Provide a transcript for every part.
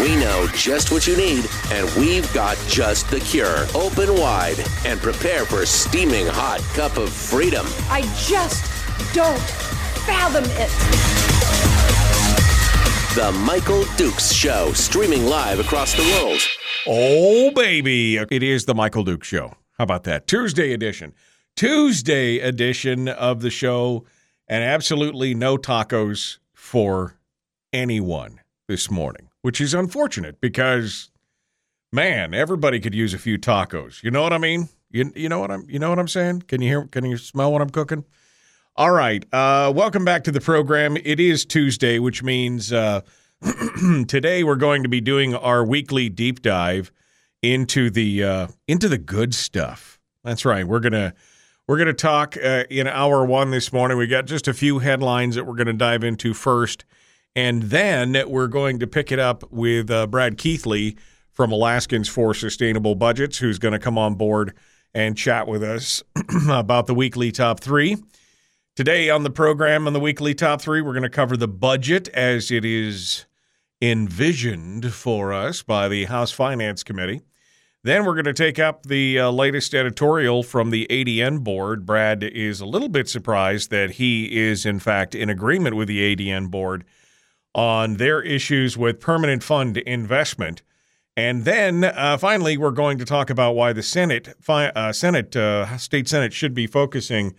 We know just what you need, and we've got just the cure. Open wide and prepare for a steaming hot cup of freedom. I just don't fathom it. The Michael Dukes Show, streaming live across the world. Oh, baby. It is the Michael Dukes Show. How about that? Tuesday edition. Tuesday edition of the show, and absolutely no tacos for anyone this morning, which is unfortunate because, man, everybody could use a few tacos. You know what I mean? You, you know what I'm you know what I'm saying? Can you hear? Can you smell what I'm cooking? All right. Uh, welcome back to the program. It is Tuesday, which means uh, today we're going to be doing our weekly deep dive into the uh, into the good stuff. That's right. We're gonna we're gonna talk uh, in hour one this morning. We got just a few headlines that we're gonna dive into first, and then we're going to pick it up with uh, Brad Keithley from Alaskans for Sustainable Budgets, who's going to come on board and chat with us about the weekly top three. Today on the program on the weekly top three, we're going to cover the budget as it is envisioned for us by the House Finance Committee. Then we're going to take up the uh, latest editorial from the ADN board. Brad is a little bit surprised that he is, in fact, in agreement with the ADN board on their issues with permanent fund investment. And then uh, finally, we're going to talk about why the Senate, fi- uh, Senate, uh, state Senate should be focusing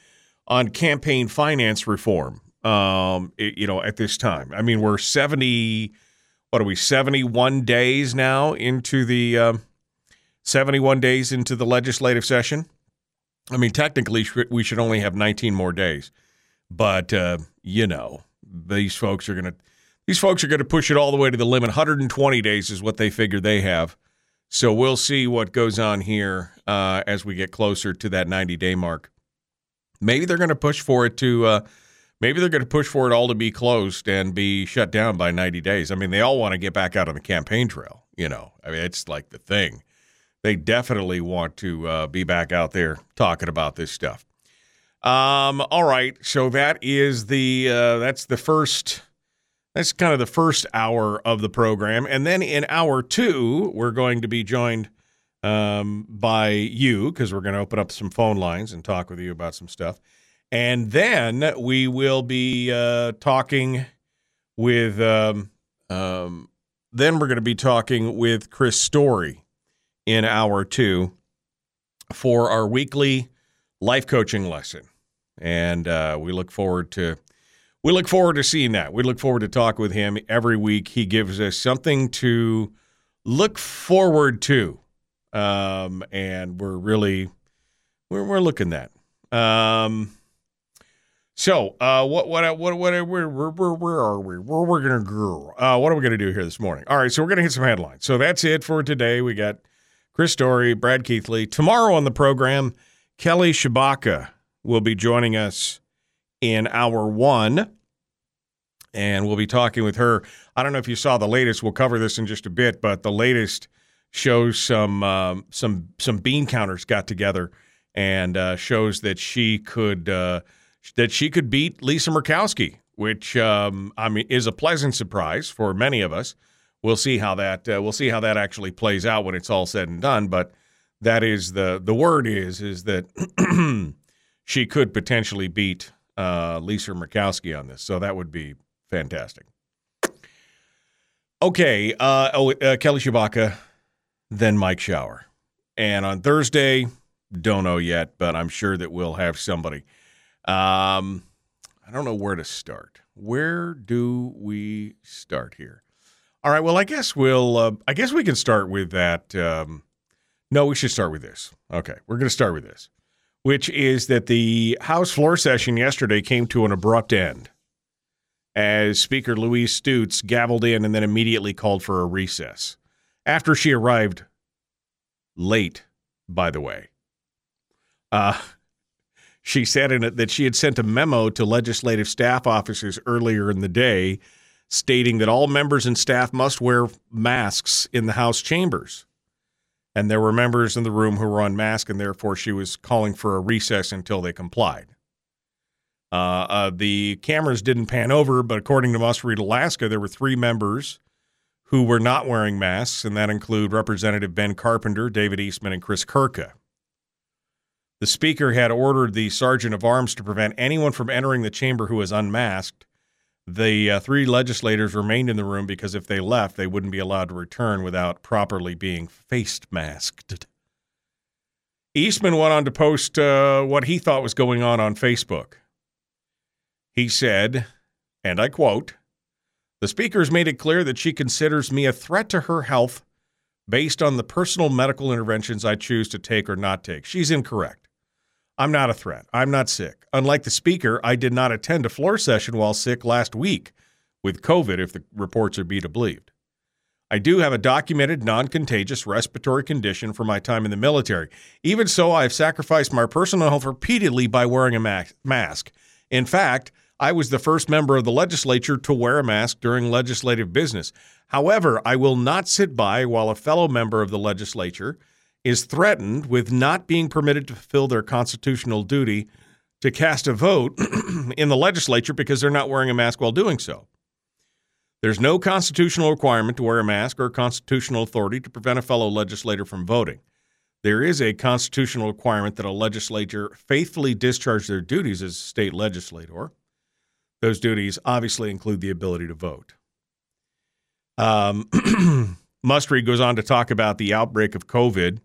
on campaign finance reform. Um, it- you know, at this time, I mean, we're seventy. What are we? Seventy-one days now into the. Um, 71 days into the legislative session. I mean, technically, we should only have 19 more days, but uh, you know, these folks are going to these folks are going to push it all the way to the limit. 120 days is what they figure they have. So we'll see what goes on here uh, as we get closer to that 90 day mark. Maybe they're going to push for it to. Uh, maybe they're going to push for it all to be closed and be shut down by 90 days. I mean, they all want to get back out on the campaign trail. You know, I mean, it's like the thing they definitely want to uh, be back out there talking about this stuff. Um, all right, so that is the uh, that's the first that's kind of the first hour of the program, and then in hour two we're going to be joined um, by you because we're going to open up some phone lines and talk with you about some stuff, and then we will be uh, talking with um, um, then we're going to be talking with Chris Story in hour two for our weekly life coaching lesson. And uh, we look forward to we look forward to seeing that. We look forward to talk with him every week. He gives us something to look forward to, um, and we're really we're we're looking that. Um, so uh, what what what what where where where, are we? Where we're gonna go? Uh, what are we gonna do here this morning? All right, so we're gonna hit some headlines. So that's it for today. We got Chris Story, Brad Keithley. Tomorrow on the program, Kelly Tshibaka will be joining us in hour one, and we'll be talking with her. I don't know if you saw the latest. We'll cover this in just a bit, but the latest shows some um, some some bean counters got together and uh, shows that she could uh, that she could beat Lisa Murkowski, which um, I mean is a pleasant surprise for many of us we'll see how that uh, we'll see how that actually plays out when it's all said and done. But that is the the word is is that she could potentially beat uh, Lisa Murkowski on this, so that would be fantastic. Okay, uh, oh, uh, Kelly Tshibaka, then Mike Shower, and on Thursday, don't know yet, but I'm sure that we'll have somebody. Um, I don't know where to start. Where do we start here? All right. Well, I guess we'll. Uh, I guess we can start with that. Um, no, we should start with this. Okay, we're going to start with this, which is that the House floor session yesterday came to an abrupt end as Speaker Louise Stutes gavelled in and then immediately called for a recess after she arrived late. By the way, Uh, she said in it that she had sent a memo to legislative staff officers earlier in the day stating that all members and staff must wear masks in the House chambers. And there were members in the room who were unmasked, and therefore she was calling for a recess until they complied. Uh, uh, the cameras didn't pan over, but according to Must Read Alaska, there were three members who were not wearing masks, and that include Representative Ben Carpenter, David Eastman, and Chris Kurka. The speaker had ordered the sergeant of arms to prevent anyone from entering the chamber who was unmasked. The uh, three legislators remained in the room because if they left, they wouldn't be allowed to return without properly being face masked. Eastman went on to post uh, what he thought was going on on Facebook. He said, and I quote, the speaker has made it clear that she considers me a threat to her health based on the personal medical interventions I choose to take or not take. She's incorrect. I'm not a threat. I'm not sick. Unlike the speaker, I did not attend a floor session while sick last week with COVID, if the reports are to be believed. I do have a documented non contagious respiratory condition from my time in the military. Even so, I have sacrificed my personal health repeatedly by wearing a mask. In fact, I was the first member of the legislature to wear a mask during legislative business. However, I will not sit by while a fellow member of the legislature is threatened with not being permitted to fulfill their constitutional duty to cast a vote in the legislature because they're not wearing a mask while doing so. There's no constitutional requirement to wear a mask or constitutional authority to prevent a fellow legislator from voting. There is a constitutional requirement that a legislature faithfully discharge their duties as state legislator. Those duties obviously include the ability to vote. Um, Mustread goes on to talk about the outbreak of COVID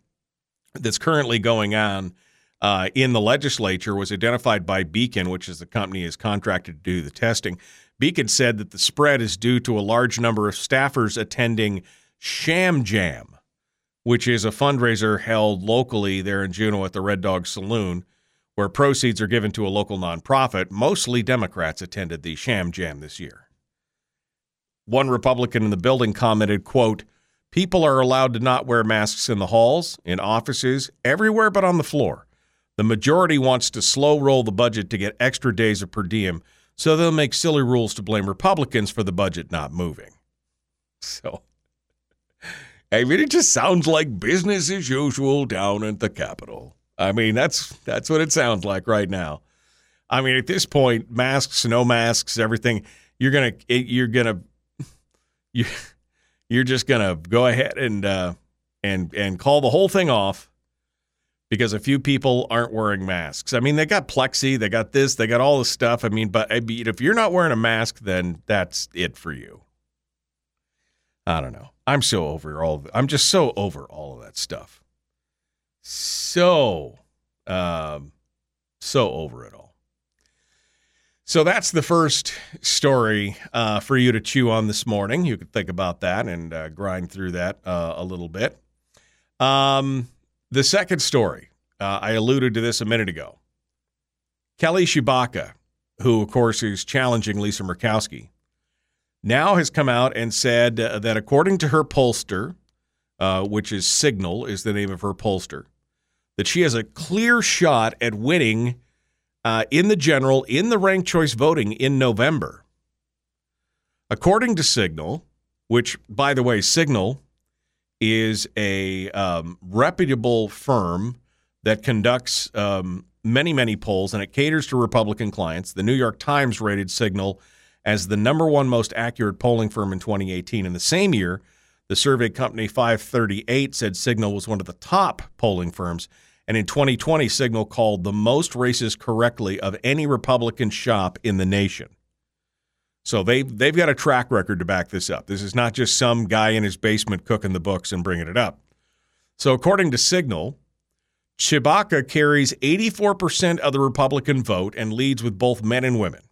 that's currently going on uh, in the legislature was identified by Beacon, which is the company is contracted to do the testing. Beacon said that the spread is due to a large number of staffers attending Sham Jam, which is a fundraiser held locally there in Juneau at the Red Dog Saloon where proceeds are given to a local nonprofit. Mostly Democrats attended the sham jam this year. One Republican in the building commented, quote, People are allowed to not wear masks in the halls, in offices, everywhere but on the floor. The majority wants to slow roll the budget to get extra days of per diem, so they'll make silly rules to blame Republicans for the budget not moving. So, I mean, it just sounds like business as usual down at the Capitol. I mean, that's that's what it sounds like right now. I mean, at this point, masks, no masks, everything. You're gonna you're gonna you you're just gonna go ahead and uh, and and call the whole thing off because a few people aren't wearing masks. I mean, they got plexi, they got this, they got all this stuff. I mean, but I mean, if you're not wearing a mask, then that's it for you. I don't know. I'm so over all. Of, I'm just so over all of that stuff so um, so over it all. So that's the first story uh, for you to chew on this morning. You could think about that and uh, grind through that uh, a little bit. Um, the second story, uh, I alluded to this a minute ago. Kelly Tshibaka, who, of course, is challenging Lisa Murkowski, now has come out and said that according to her pollster, uh, which is Cygnal, is the name of her pollster, that she has a clear shot at winning uh, in the general in the ranked choice voting in November. According to Cygnal, which, by the way, Cygnal is a um, reputable firm that conducts um, many, many polls and it caters to Republican clients. The New York Times rated Cygnal as the number one most accurate polling firm in 2018. In the same year, the survey company 538 said Cygnal was one of the top polling firms and in 2020, Cygnal called the most races correctly of any Republican shop in the nation. So they they've got a track record to back this up. This is not just some guy in his basement cooking the books and bringing it up. So according to Cygnal, Tshibaka carries 84% of the Republican vote and leads with both men and women.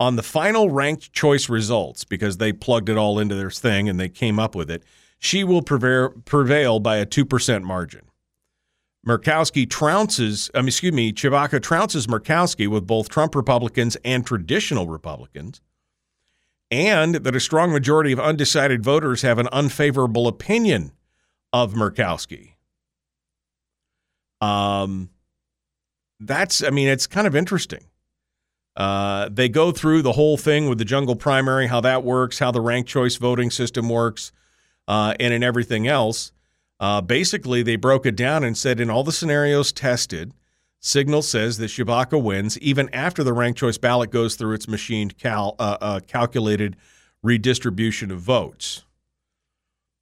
On the final ranked choice results, because they plugged it all into their thing and they came up with it, she will prevail, prevail by a 2% margin. Murkowski trounces, um, excuse me, Tshibaka trounces Murkowski with both Trump Republicans and traditional Republicans, and that a strong majority of undecided voters have an unfavorable opinion of Murkowski. Um, that's, I mean, it's kind of interesting. Uh, they go through the whole thing with the jungle primary, how that works, how the ranked choice voting system works, uh, and in everything else. Uh, basically, they broke it down and said in all the scenarios tested, Cygnal says that Tshibaka wins even after the ranked choice ballot goes through its machined cal- uh, uh, calculated redistribution of votes.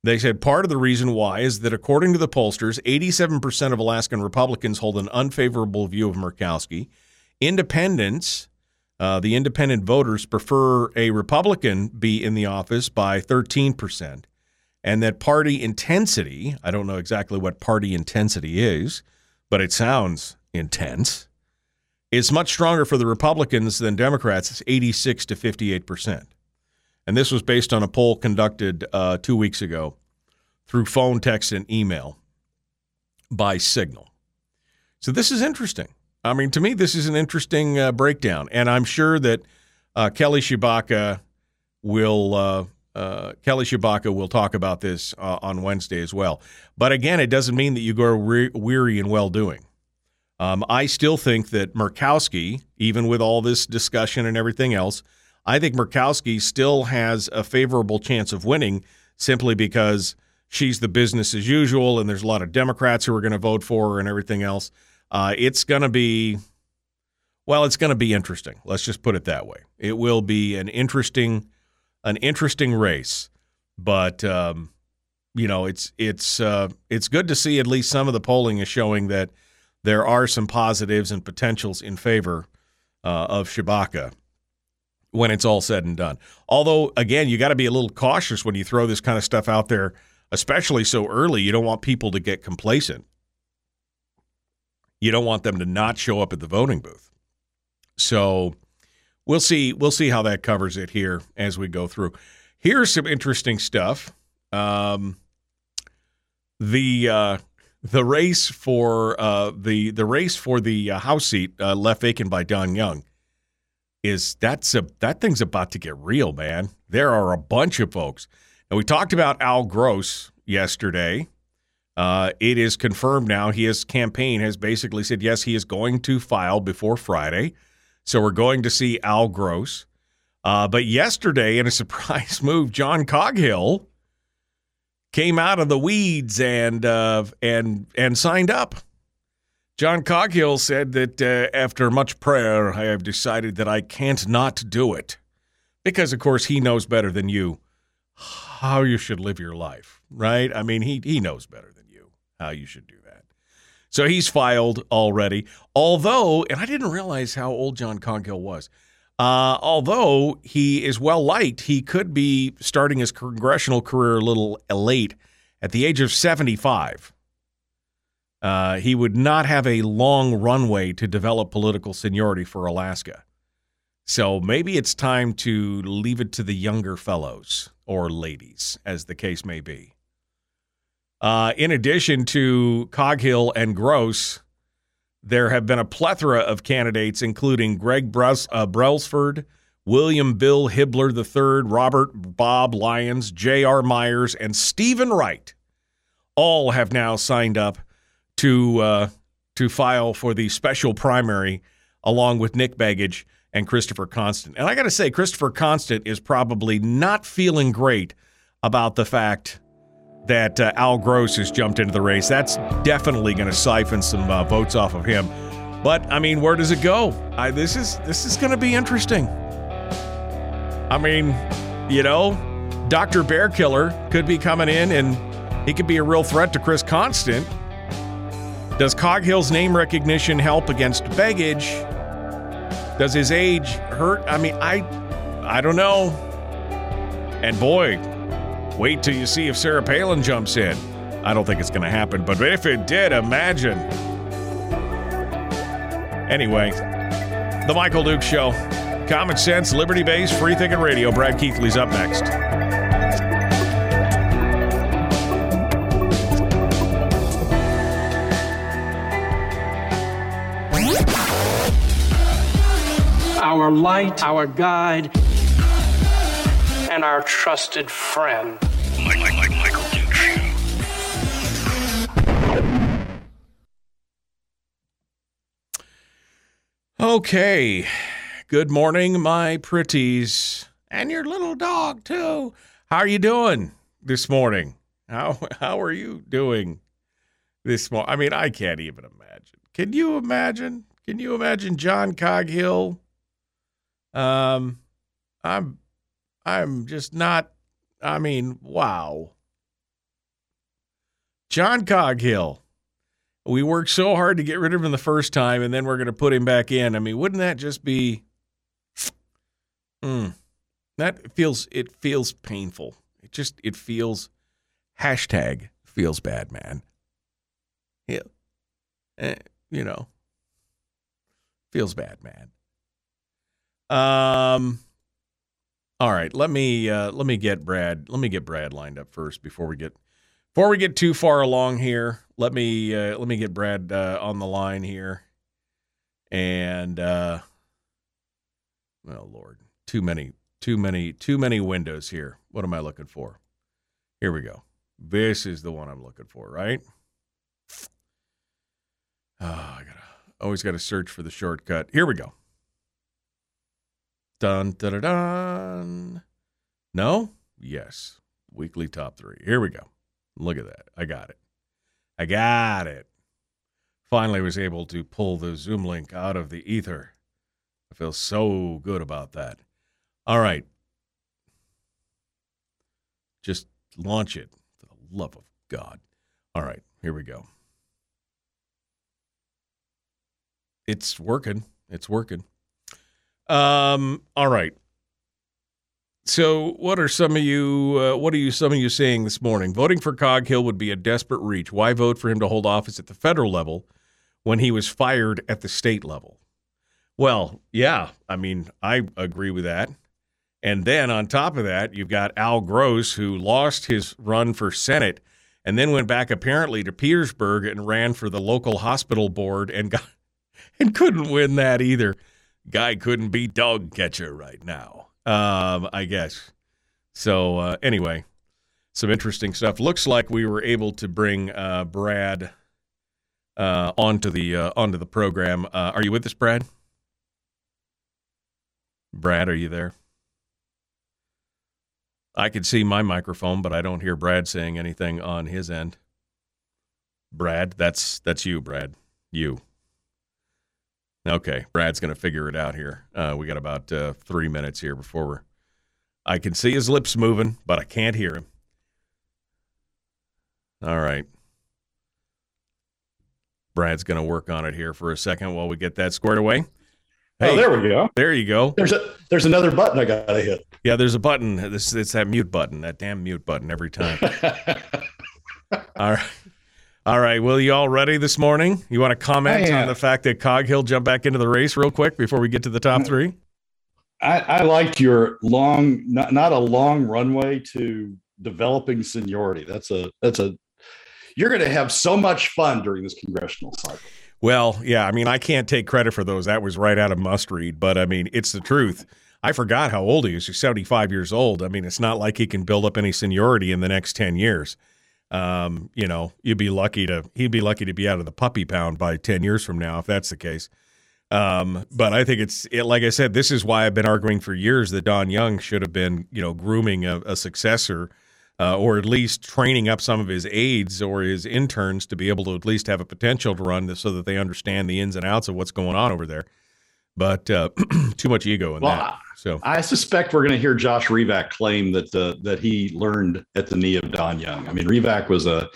They said part of the reason why is that according to the pollsters, 87% of Alaskan Republicans hold an unfavorable view of Murkowski. Independents, uh, the independent voters, prefer a Republican be in the office by 13%. And that party intensity, I don't know exactly what party intensity is, but it sounds intense, is much stronger for the Republicans than Democrats. It's 86 to 58%. And this was based on a poll conducted uh, two weeks ago through phone, text, and email by Cygnal. So this is interesting. I mean, to me, this is an interesting uh, breakdown. And I'm sure that uh, Kelly Tshibaka will. Uh, Kelly Tshibaka will talk about this uh, on Wednesday as well. But again, it doesn't mean that you go re- weary in well doing. Um, I still think that Murkowski, even with all this discussion and everything else, I think Murkowski still has a favorable chance of winning simply because she's the business as usual and there's a lot of Democrats who are going to vote for her and everything else. Uh, it's going to be, well, it's going to be interesting. Let's just put it that way. It will be an interesting, an interesting race, but um, you know, it's it's uh, it's good to see at least some of the polling is showing that there are some positives and potentials in favor uh, of Tshibaka when it's all said and done. Although, again, you got to be a little cautious when you throw this kind of stuff out there, especially so early. You don't want people to get complacent. You don't want them to not show up at the voting booth. So we'll see. We'll see how that covers it here as we go through. Here's some interesting stuff. Um, the uh, the race for uh, the the race for the uh, House seat uh, left vacant by Don Young is that's a that thing's about to get real, man. There are a bunch of folks. And we talked about Al Gross yesterday. Uh, it is confirmed now. His campaign has basically said yes, he is going to file before Friday. So we're going to see Al Gross. Uh, but yesterday, in a surprise move, John Coghill came out of the weeds and uh, and and signed up. John Coghill said that uh, after much prayer, I have decided that I can't not do it. Because, of course, he knows better than you how you should live your life, right? I mean, he, he knows better than you how you should do. So he's filed already. Although, and I didn't realize how old John Coghill was. Uh, although he is well liked, he could be starting his congressional career a little late at the age of 75. Uh, he would not have a long runway to develop political seniority for Alaska. So maybe it's time to leave it to the younger fellows or ladies, as the case may be. Uh, in addition to Coghill and Gross, there have been a plethora of candidates, including Greg Brus- uh, Brelsford, William Bill Hibler III, Robert Bob Lyons, J.R. Myers, and Stephen Wright. All have now signed up to uh, to file for the special primary along with Nick Begich and Christopher Constant. And I got to say, Christopher Constant is probably not feeling great about the fact that uh, Al Gross has jumped into the race. That's definitely going to siphon some uh, votes off of him. But I mean, where does it go? I, this is this is going to be interesting. I mean, you know, Dr. Bear Killer could be coming in and he could be a real threat to Chris Constant. Does Coghill's name recognition help against Begich? Does his age hurt? I mean, I I don't know. And boy, wait till you see if Sarah Palin jumps in. I don't think it's going to happen, but if it did, imagine. Anyway, The Michael Duke Show. Common sense, liberty based, free thinking radio. Brad Keithley's up next. our light, our guide, and our trusted friend. Okay. Good morning, my pretties, and your little dog too. How are you doing this morning? How how are you doing this morning? I mean, I can't even imagine. Can you imagine? Can you imagine John Coghill? Um, I'm I'm just not. I mean, wow. John Coghill. We worked so hard to get rid of him the first time, and then we're going to put him back in. I mean, wouldn't that just be? Mm, that feels it feels painful. It just it feels hashtag feels bad, man. Yeah, eh, you know, feels bad, man. Um. All right, let me uh, let me get Brad. Let me get Brad lined up first before we get before we get too far along here. Let me uh, let me get Brad uh, on the line here, and uh, oh Lord, too many, too many, too many windows here. What am I looking for? Here we go. This is the one I'm looking for, right? Oh, I gotta always gotta search for the shortcut. Here we go. Dun dun dun dun. No? Yes. Weekly top three. Here we go. Look at that. I got it. I got it. Finally was able to pull the Zoom link out of the ether. I feel so good about that. All right. Just launch it. For the love of God. All right. Here we go. It's working. It's working. Um, all right. So, what are some of you? Uh, what are you? Some of you saying this morning? Voting for Coghill would be a desperate reach. Why vote for him to hold office at the federal level when he was fired at the state level? Well, yeah, I mean, I agree with that. And then on top of that, you've got Al Gross, who lost his run for Senate and then went back apparently to Petersburg and ran for the local hospital board and got and couldn't win that either. Guy couldn't be dog catcher right now um, I guess. So uh, anyway, some interesting stuff. Looks like we were able to bring uh, Brad uh, onto the uh, onto the program. Uh, are you with us, Brad? Brad, are you there? I could see my microphone, but I don't hear Brad saying anything on his end. Brad, that's that's you, Brad. You. Okay, Brad's going to figure it out here. Uh, we got about uh, three minutes here before we're. I can see his lips moving, but I can't hear him. All right. Brad's going to work on it here for a second while we get that squared away. oh, there we go. There you go. There's a there's another button I gotta hit. Yeah, there's a button. This it's that mute button, that damn mute button every time. All right. All right. Well, you all ready this morning? You want to comment on the fact that Coghill jumped back into the race real quick before we get to the top mm. three? I, I liked your long, not, not a long runway to developing seniority. That's a that's a you're going to have so much fun during this congressional cycle. Well, yeah. I mean, I can't take credit for those. That was right out of must read, but I mean, it's the truth. I forgot how old he is. He's 75 years old. I mean, it's not like he can build up any seniority in the next 10 years. Um, you know, you'd be lucky to he'd be lucky to be out of the puppy pound by 10 years from now if that's the case. Um, but I think it's it, like I said, this is why I've been arguing for years that Don Young should have been, you know, grooming a, a successor, uh, or at least training up some of his aides or his interns to be able to at least have a potential to run this so that they understand the ins and outs of what's going on over there. But uh, too much ego in Well, that. So I suspect we're going to hear Josh Revak claim that uh, that he learned at the knee of Don Young. I mean, Revak was a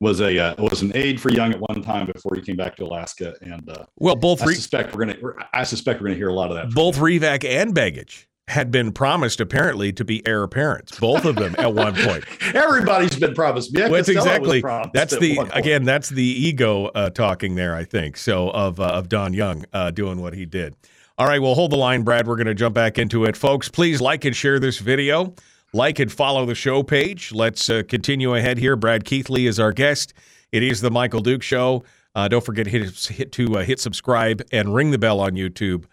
was a uh, was an aide for Young at one time before he came back to Alaska, and uh, well, both I Re- suspect we're going to I suspect we're going to hear a lot of that. both Revak and Begich had been promised apparently to be heir apparents. Both of them at one point. Everybody's been promised. Yeah, Well, that's exactly that's the again that's the ego uh, talking there. I think so of uh, of Don Young uh, doing what he did. All right, well hold the line, Brad. We're going to jump back into it, folks. Please like and share this video. Like and follow the show page. Let's uh, continue ahead here. Brad Keithley is our guest. It is the Michael Duke Show. Uh, don't forget to hit, hit to uh, hit subscribe and ring the bell on YouTube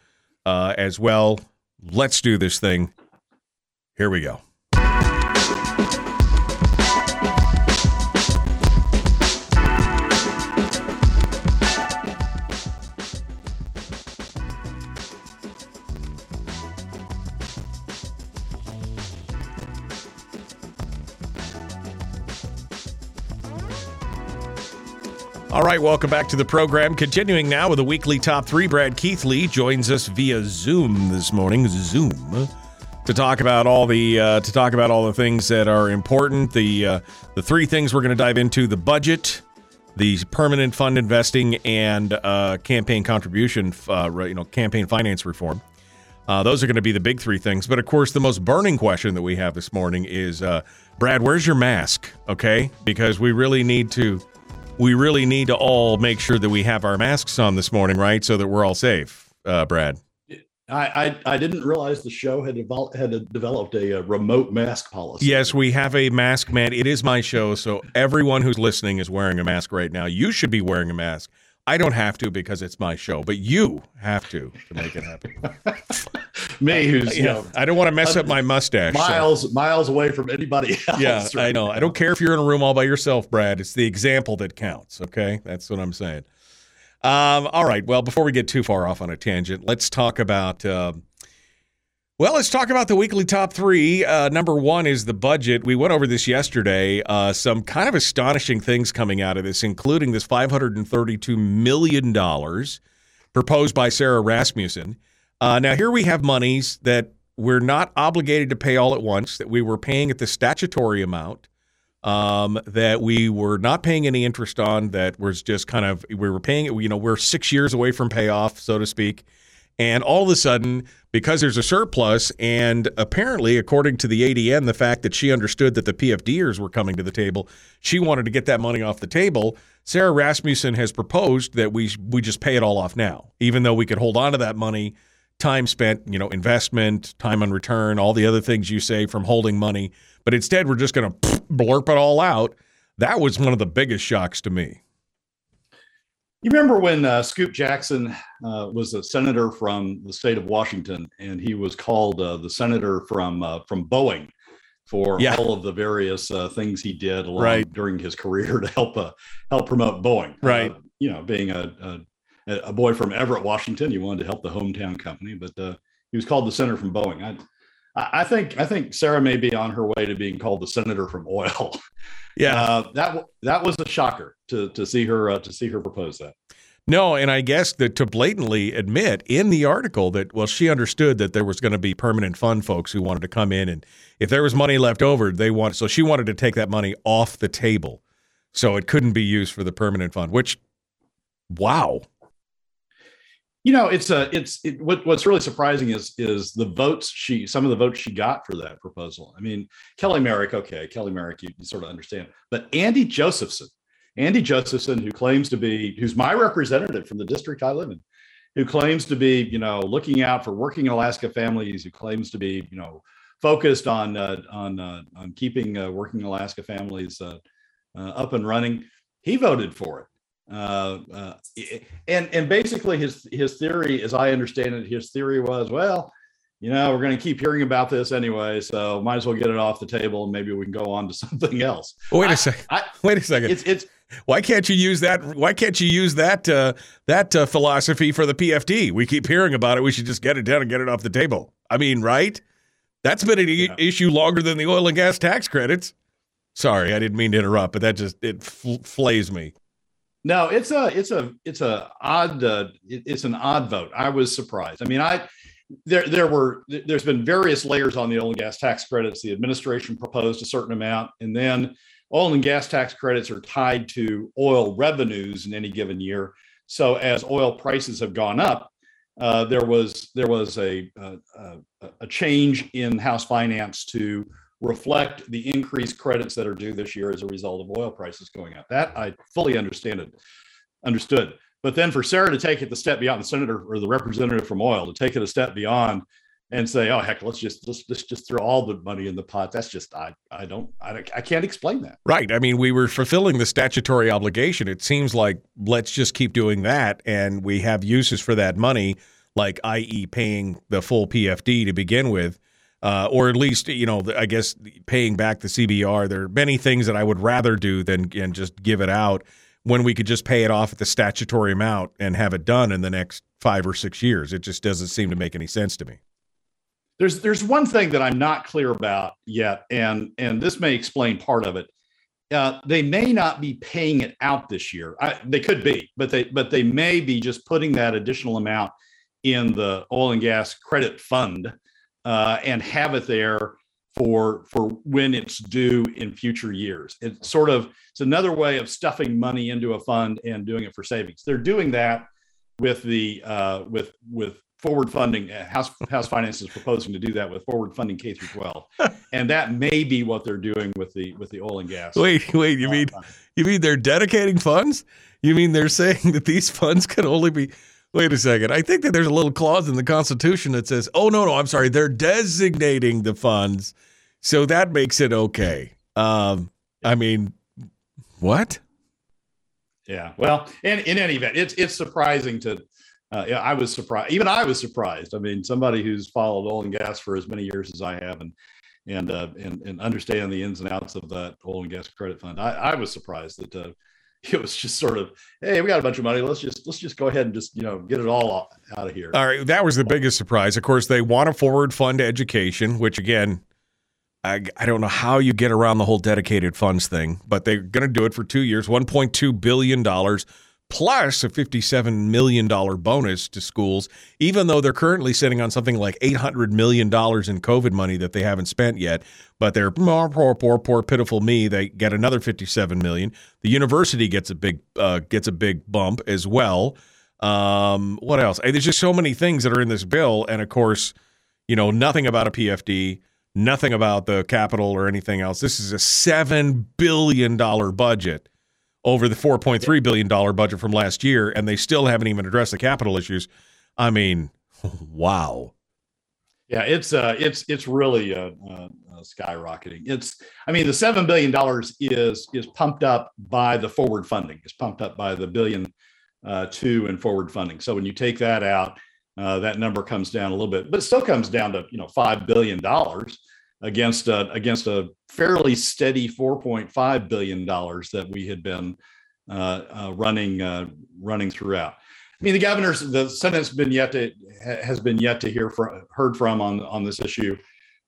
uh, as well. Let's do this thing. Here we go. All right, welcome back to the program. Continuing now with the weekly top three. Brad Keithley joins us via Zoom this morning. Zoom to talk about all the uh, to talk about all the things that are important. The uh, the three things we're going to dive into: the budget, the permanent fund investing, and uh, campaign contribution. Uh, you know, campaign finance reform. Uh, those are going to be the big three things. But of course, the most burning question that we have this morning is, uh, Brad, where's your mask? Okay, because we really need to we really need to all make sure that we have our masks on this morning, right? So that we're all safe, uh, Brad. I, I, I didn't realize the show had developed had developed a, a, remote mask policy. Yes, we have a mask man. It is my show, so everyone who's listening is wearing a mask right now. You should be wearing a mask. I don't have to because it's my show, but you have to to make it happen. Me, who's you know, I don't want to mess up my mustache. Miles, so. miles away from anybody else. Yeah, right I know. Now. I don't care if you're in a room all by yourself, Brad. It's the example that counts. Okay, that's what I'm saying. Um, all right. Well, before we get too far off on a tangent, let's talk about. Uh, well, let's talk about the weekly top three. Uh, number one is the budget. We went over this yesterday. Uh, some kind of astonishing things coming out of this, including this $532 million proposed by Sara Rasmussen. Uh, now, here we have monies that we're not obligated to pay all at once, that we were paying at the statutory amount, um, that we were not paying any interest on, that was just kind of, we were paying it, you know, we're six years away from payoff, so to speak. And all of a sudden, because there's a surplus, and apparently, according to the ADN, the fact that she understood that the PFDers were coming to the table, she wanted to get that money off the table. Sara Rasmussen has proposed that we we just pay it all off now, even though we could hold on to that money, time spent, you know, investment, time on return, all the other things you say from holding money. But instead, we're just going to blurp it all out. That was one of the biggest shocks to me. You remember when uh, Scoop Jackson uh, was a senator from the state of Washington, and he was called uh, the senator from uh, from Boeing for yeah. all of the various uh, things he did along, right. during his career to help uh, help promote Boeing. Right. you know, being a, a, a boy from Everett, Washington, he wanted to help the hometown company, but he was called the senator from Boeing. I, I think I think Sarah may be on her way to being called the senator from oil. Yeah, uh, that that was a shocker to to see her uh, to see her propose that. No, and I guess that to blatantly admit in the article that well, she understood that there was going to be permanent fund folks who wanted to come in, and if there was money left over, they want so she wanted to take that money off the table, so it couldn't be used for the permanent fund. Which, wow, you know it's a it's it, what, what's really surprising is is the votes she some of the votes she got for that proposal. I mean kelly merrick okay kelly merrick you, you sort of understand. But andy josephson andy josephson who claims to be who's my representative from the district i live in who claims to be you know looking out for working alaska families who claims to be you know focused on uh, on uh, on keeping uh, working alaska families uh, uh, up and running he voted for it uh, uh, and and basically his his theory, as I understand it, his theory was, well, you know, we're going to keep hearing about this anyway, so might as well get it off the table, and maybe we can go on to something else. Wait a second. I, Wait a second. It's it's. Why can't you use that? Why can't you use that uh, that uh, philosophy for the PFD? We keep hearing about it. We should just get it done and get it off the table. I mean, right? That's been an yeah. issue longer than the oil and gas tax credits. Sorry, I didn't mean to interrupt, but that just it fl- flays me. No, it's a it's a it's a odd uh, it's an odd vote. I was surprised. I mean, I there there were there's been various layers on the oil and gas tax credits. The administration proposed a certain amount, and then oil and gas tax credits are tied to oil revenues in any given year. So as oil prices have gone up, uh, there was there was a, a a change in House finance to reflect the increased credits that are due this year as a result of oil prices going up. That I fully understand it, understood. But then for Sarah to take it the step beyond the senator or the representative from oil to take it a step beyond and say, "Oh heck, let's just let's, let's just throw all the money in the pot." That's just I I don't I, I can't explain that. Right. I mean, we were fulfilling the statutory obligation. It seems like let's just keep doing that, and we have uses for that money, like i.e., paying the full PFD to begin with uh, or at least you know I guess paying back the CBR. There are many things that I would rather do than and just give it out when we could just pay it off at the statutory amount and have it done in the next five or six years. It just doesn't seem to make any sense to me. There's there's one thing that I'm not clear about yet, and and this may explain part of it. uh, they may not be paying it out this year. I, they could be, but they but they may be just putting that additional amount in the oil and gas credit fund uh, and have it there for for when it's due in future years. It's sort of it's another way of stuffing money into a fund and doing it for savings. They're doing that with the uh, with with forward funding. Uh, House House Finance is proposing to do that with forward funding K through 12, and that may be what they're doing with the with the oil and gas. Wait, wait, you mean you mean they're dedicating funds? You mean they're saying that these funds can only be Wait a second. I think that there's a little clause in the Constitution that says, "Oh no, no, I'm sorry, they're designating the funds." So that makes it okay. Um, I mean, what? Yeah. Well, in, in any event, it's it's surprising to. Uh, I was surprised. Even I was surprised. I mean, somebody who's followed oil and gas for as many years as I have, and and uh, and, and understand the ins and outs of that oil and gas credit fund. I, I was surprised that uh, it was just sort of, hey, we got a bunch of money. Let's just let's just go ahead and just you know get it all out of here. All right, that was the biggest surprise. Of course, they want to forward fund education, which again I, I don't know how you get around the whole dedicated funds thing, but they're going to do it for two years, $1.2 billion plus a $57 million bonus to schools, even though they're currently sitting on something like $800 million in COVID money that they haven't spent yet. But they're poor, poor, poor, poor, pitiful me. They get another 57 million. The university gets a big uh, gets a big bump as well. Um, what else? There's just so many things that are in this bill, and of course, you know, nothing about a PFD nothing about the capital or anything else. This is a $7 billion budget over the $4.3 billion budget from last year, and they still haven't even addressed the capital issues. I mean, wow. Yeah, it's uh, it's it's really uh, uh, skyrocketing. It's, I mean, the seven billion dollars is is pumped up by the forward funding. It's pumped up by the billion uh, two in forward funding. So when you take that out, uh, that number comes down a little bit, but still comes down to you know five billion dollars against a, against a fairly steady 4.5 billion dollars that we had been uh, uh, running uh, running throughout. I mean, the governor's the Senate's been yet to has been yet to hear from heard from on on this issue.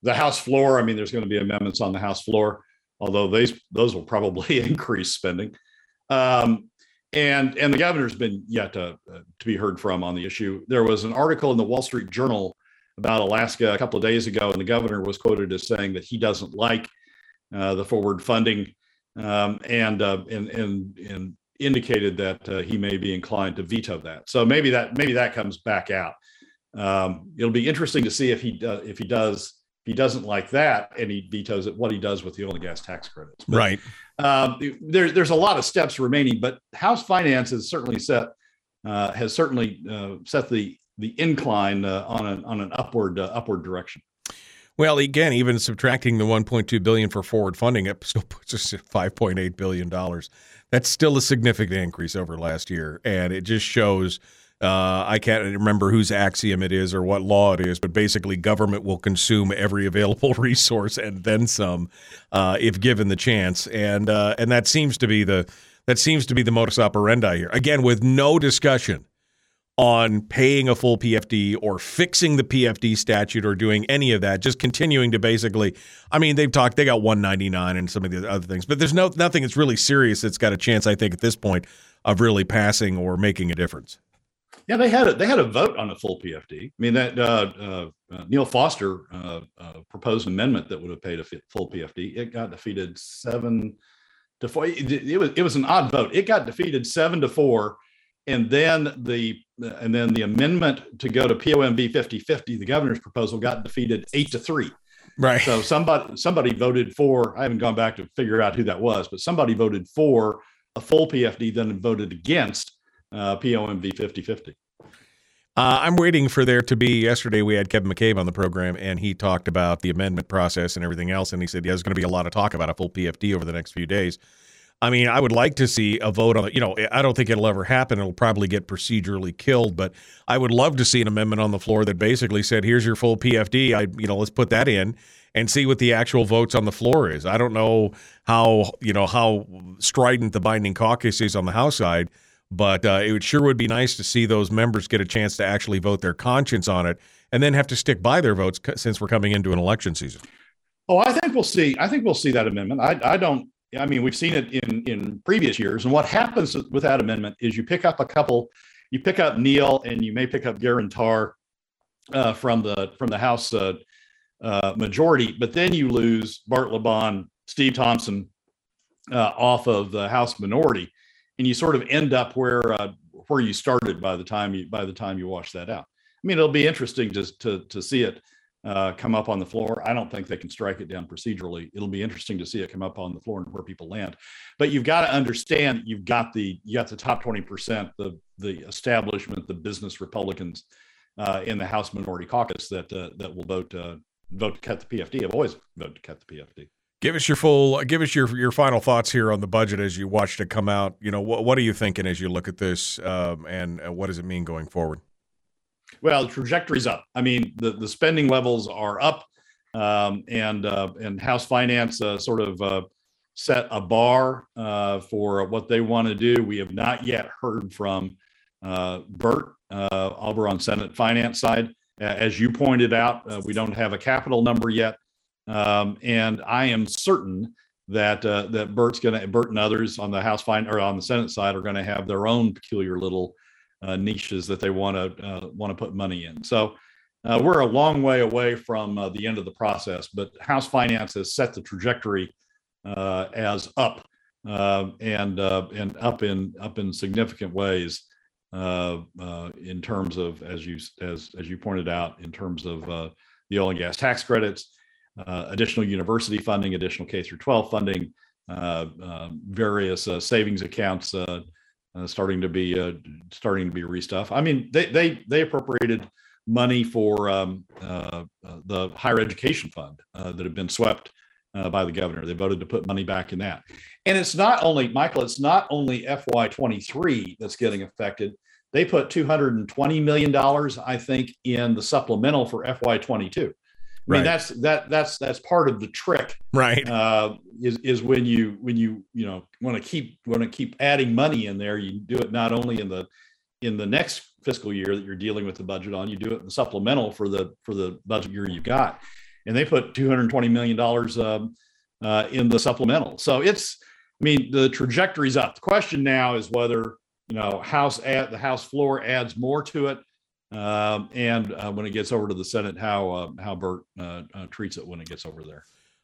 The House floor, I mean, there's going to be amendments on the House floor, although those those will probably increase spending. Um, and and the governor's been yet to, uh, to be heard from on the issue. There was an article in the Wall Street Journal about Alaska a couple of days ago, and the governor was quoted as saying that he doesn't like uh, the forward funding, um, and, uh, and and and indicated that uh, he may be inclined to veto that. So maybe that maybe that comes back out. Um, it'll be interesting to see if he does if he does if he doesn't like that and he vetoes it, what he does with the oil and gas tax credits. But, right. Um, there, there's a lot of steps remaining, but House Finance has certainly set uh, has certainly uh, set the the incline uh, on an on an upward uh, upward direction. Well, again, even subtracting the 1.2 billion for forward funding, it still puts us at 5.8 billion dollars. That's still a significant increase over last year, and it just shows. Uh, I can't remember whose axiom it is or what law it is, but basically, government will consume every available resource and then some, uh, if given the chance. And uh, and that seems to be the that seems to be the modus operandi here. Again, with no discussion on paying a full PFD or fixing the PFD statute or doing any of that, just continuing to basically I mean, they've talked they got 199 and some of the other things, but there's no nothing that's really serious that's got a chance, I think, at this point of really passing or making a difference. Yeah, they had a they had a vote on a full PFD. I mean that uh, uh, uh, Neal Foster uh, uh, proposed an amendment that would have paid a full PFD. It got defeated seven to four. It, it was it was an odd vote. It got defeated seven to four and then the and then the amendment to go to POMV 5050, the governor's proposal got defeated eight to three. Right. So somebody somebody voted for. I haven't gone back to figure out who that was, but somebody voted for a full PFD, then voted against uh, POMV 5050. Uh, I'm waiting for there to be. Yesterday, we had Kevin McCabe on the program, and he talked about the amendment process and everything else. And he said, yeah, there's going to be a lot of talk about a full PFD over the next few days. I mean, I would like to see a vote on it. You know, I don't think it'll ever happen. It'll probably get procedurally killed, but I would love to see an amendment on the floor that basically said, "Here's your full PFD." I, you know, let's put that in and see what the actual votes on the floor is. I don't know how you know how strident the binding caucus is on the House side, but uh, it sure would be nice to see those members get a chance to actually vote their conscience on it, and then have to stick by their votes since we're coming into an election season. Oh, I think we'll see. I think we'll see that amendment. I, I don't I mean, we've seen it in in previous years. And what happens with that amendment is you pick up a couple, you pick up Neal and you may pick up Geran Tarr uh, from the from the House uh, uh, majority, but then you lose Bart LeBon, Steve Thompson uh, off of the House minority, and you sort of end up where uh, where you started by the time you by the time you wash that out. I mean, it'll be interesting to to to see it uh, come up on the floor. I don't think they can strike it down procedurally. It'll be interesting to see it come up on the floor and where people land. But you've got to understand you've got the you got the top twenty percent, the the establishment, the business Republicans uh, in the House Minority Caucus that uh, that will vote uh, vote to cut the PFD. Have always voted to cut the PFD. Give us your full, give us your your final thoughts here on the budget as you watched it come out. You know, what, what are you thinking as you look at this, um, and uh, what does it mean going forward? Well, the trajectory's up. I mean, the, the spending levels are up, um, and uh, and House Finance uh, sort of uh, set a bar uh, for what they want to do. We have not yet heard from uh, Bert uh, over on Senate Finance side. As you pointed out, we don't have a capital number yet, um, and I am certain that that Bert's going to Bert and others on the House Fin or on the Senate side are going to have their own peculiar little uh, niches that they want to uh, want to put money in. So uh, we're a long way away from uh, the end of the process, but House Finance has set the trajectory uh, as up uh, and and up in up in significant ways in terms of as you as as you pointed out in terms of the oil and gas tax credits, additional university funding, additional K through 12 funding, various savings accounts uh, starting to be uh, starting to be restuff. I mean, they they they appropriated money for um, uh, uh the higher education fund uh, that had been swept uh, by the governor. They voted to put money back in that, and it's not only Michael. It's not only FY23 that's getting affected. They put 220 million dollars, I think, in the supplemental for FY22. I mean, that's that that's that's part of the trick, right? Uh, is is when you when you you know want to keep want to keep adding money in there. You do it not only in the in the next fiscal year that you're dealing with the budget on, you do it in the supplemental for the for the budget year you got, and they put 220 million dollars um, uh, in the supplemental. So it's, I mean, the trajectory's up. The question now is whether you know House at the House floor adds more to it um, and uh, when it gets over to the Senate, how uh, how Bert uh, uh treats it when it gets over there.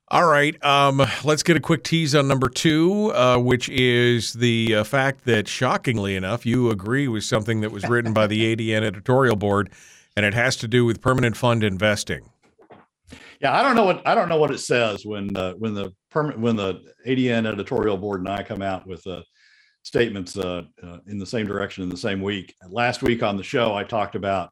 All right, um, let's get a quick tease on number two, uh, which is the uh, fact that, shockingly enough, you agree with something that was written by the ADN editorial board, and it has to do with permanent fund investing. Yeah, I don't know what I don't know what it says when when the permanent when the ADN editorial board and I come out with a statements uh, uh, in the same direction in the same week. Last week on the show, I talked about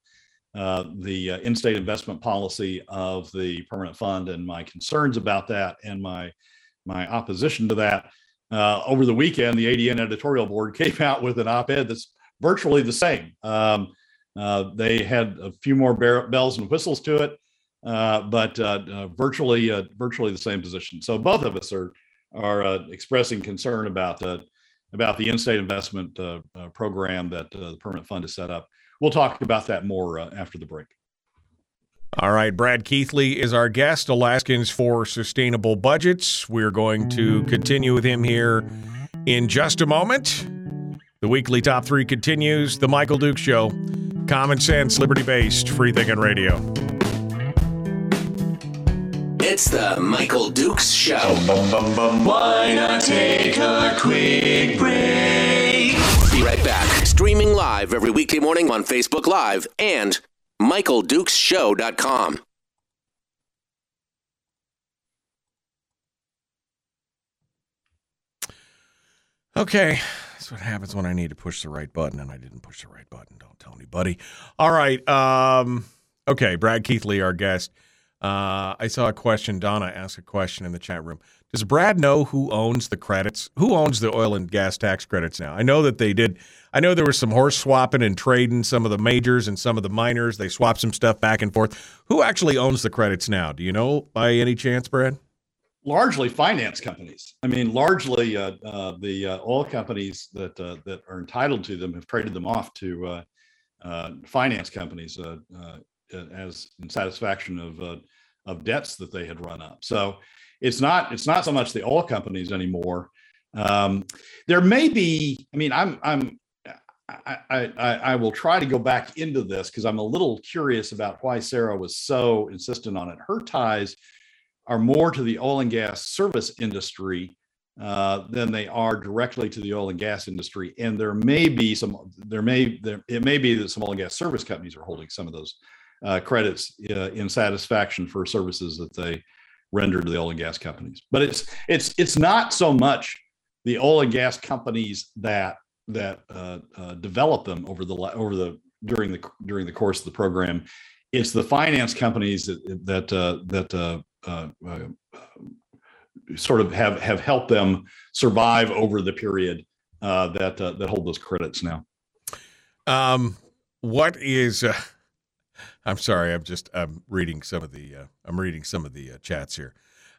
uh, the uh, in-state investment policy of the permanent fund and my concerns about that and my my opposition to that. Uh, over the weekend, the ADN editorial board came out with an op-ed that's virtually the same. Um, uh, they had a few more bells and whistles to it, but virtually virtually the same position. So both of us are are expressing concern about about the in-state investment uh, uh, program that uh, the permanent fund has set up. We'll talk about that more uh, after the break. All right, Brad Keithley is our guest, Alaskans for Sustainable Budgets. We're going to continue with him here in just a moment. The weekly top three continues. The Michael Duke Show, common sense, liberty based, free thinking radio. It's the Michael Dukes Show. Why not take a quick break? Be right back. Streaming live every weekday morning on Facebook Live and MichaelDukesShow.com. Okay, that's what happens when I need to push the right button, and I didn't push the right button. Don't tell anybody. All right. Um, okay, Brad Keithley, our guest. Uh, I saw a question. Donna asked a question in the chat room. Does Brad know who owns the credits? Who owns the oil and gas tax credits now? I know that they did. I know there was some horse swapping and trading. Some of the majors and some of the minors they swapped some stuff back and forth. Who actually owns the credits now? Do you know by any chance, Brad? Largely finance companies. I mean, largely uh, uh, the uh, oil companies that uh, that are entitled to them have traded them off to uh, finance companies as in satisfaction of of debts that they had run up. So it's not it's not so much the oil companies anymore. Um, there may be. I mean, I'm I'm I, I, I will try to go back into this because I'm a little curious about why Sara was so insistent on it. Her ties are more to the oil and gas service industry uh, than they are directly to the oil and gas industry. And there may be some, there may, there, it may be that some oil and gas service companies are holding some of those uh, credits uh, in satisfaction for services that they render to the oil and gas companies. But it's it's it's not so much the oil and gas companies that that uh, uh, develop them over the over the during the during the course of the program. It's the finance companies that that uh, that uh, uh, uh, sort of have have helped them survive over the period that that hold those credits now. Um, what is? I'm sorry. I'm just I'm reading some of the I'm reading some of the chats here.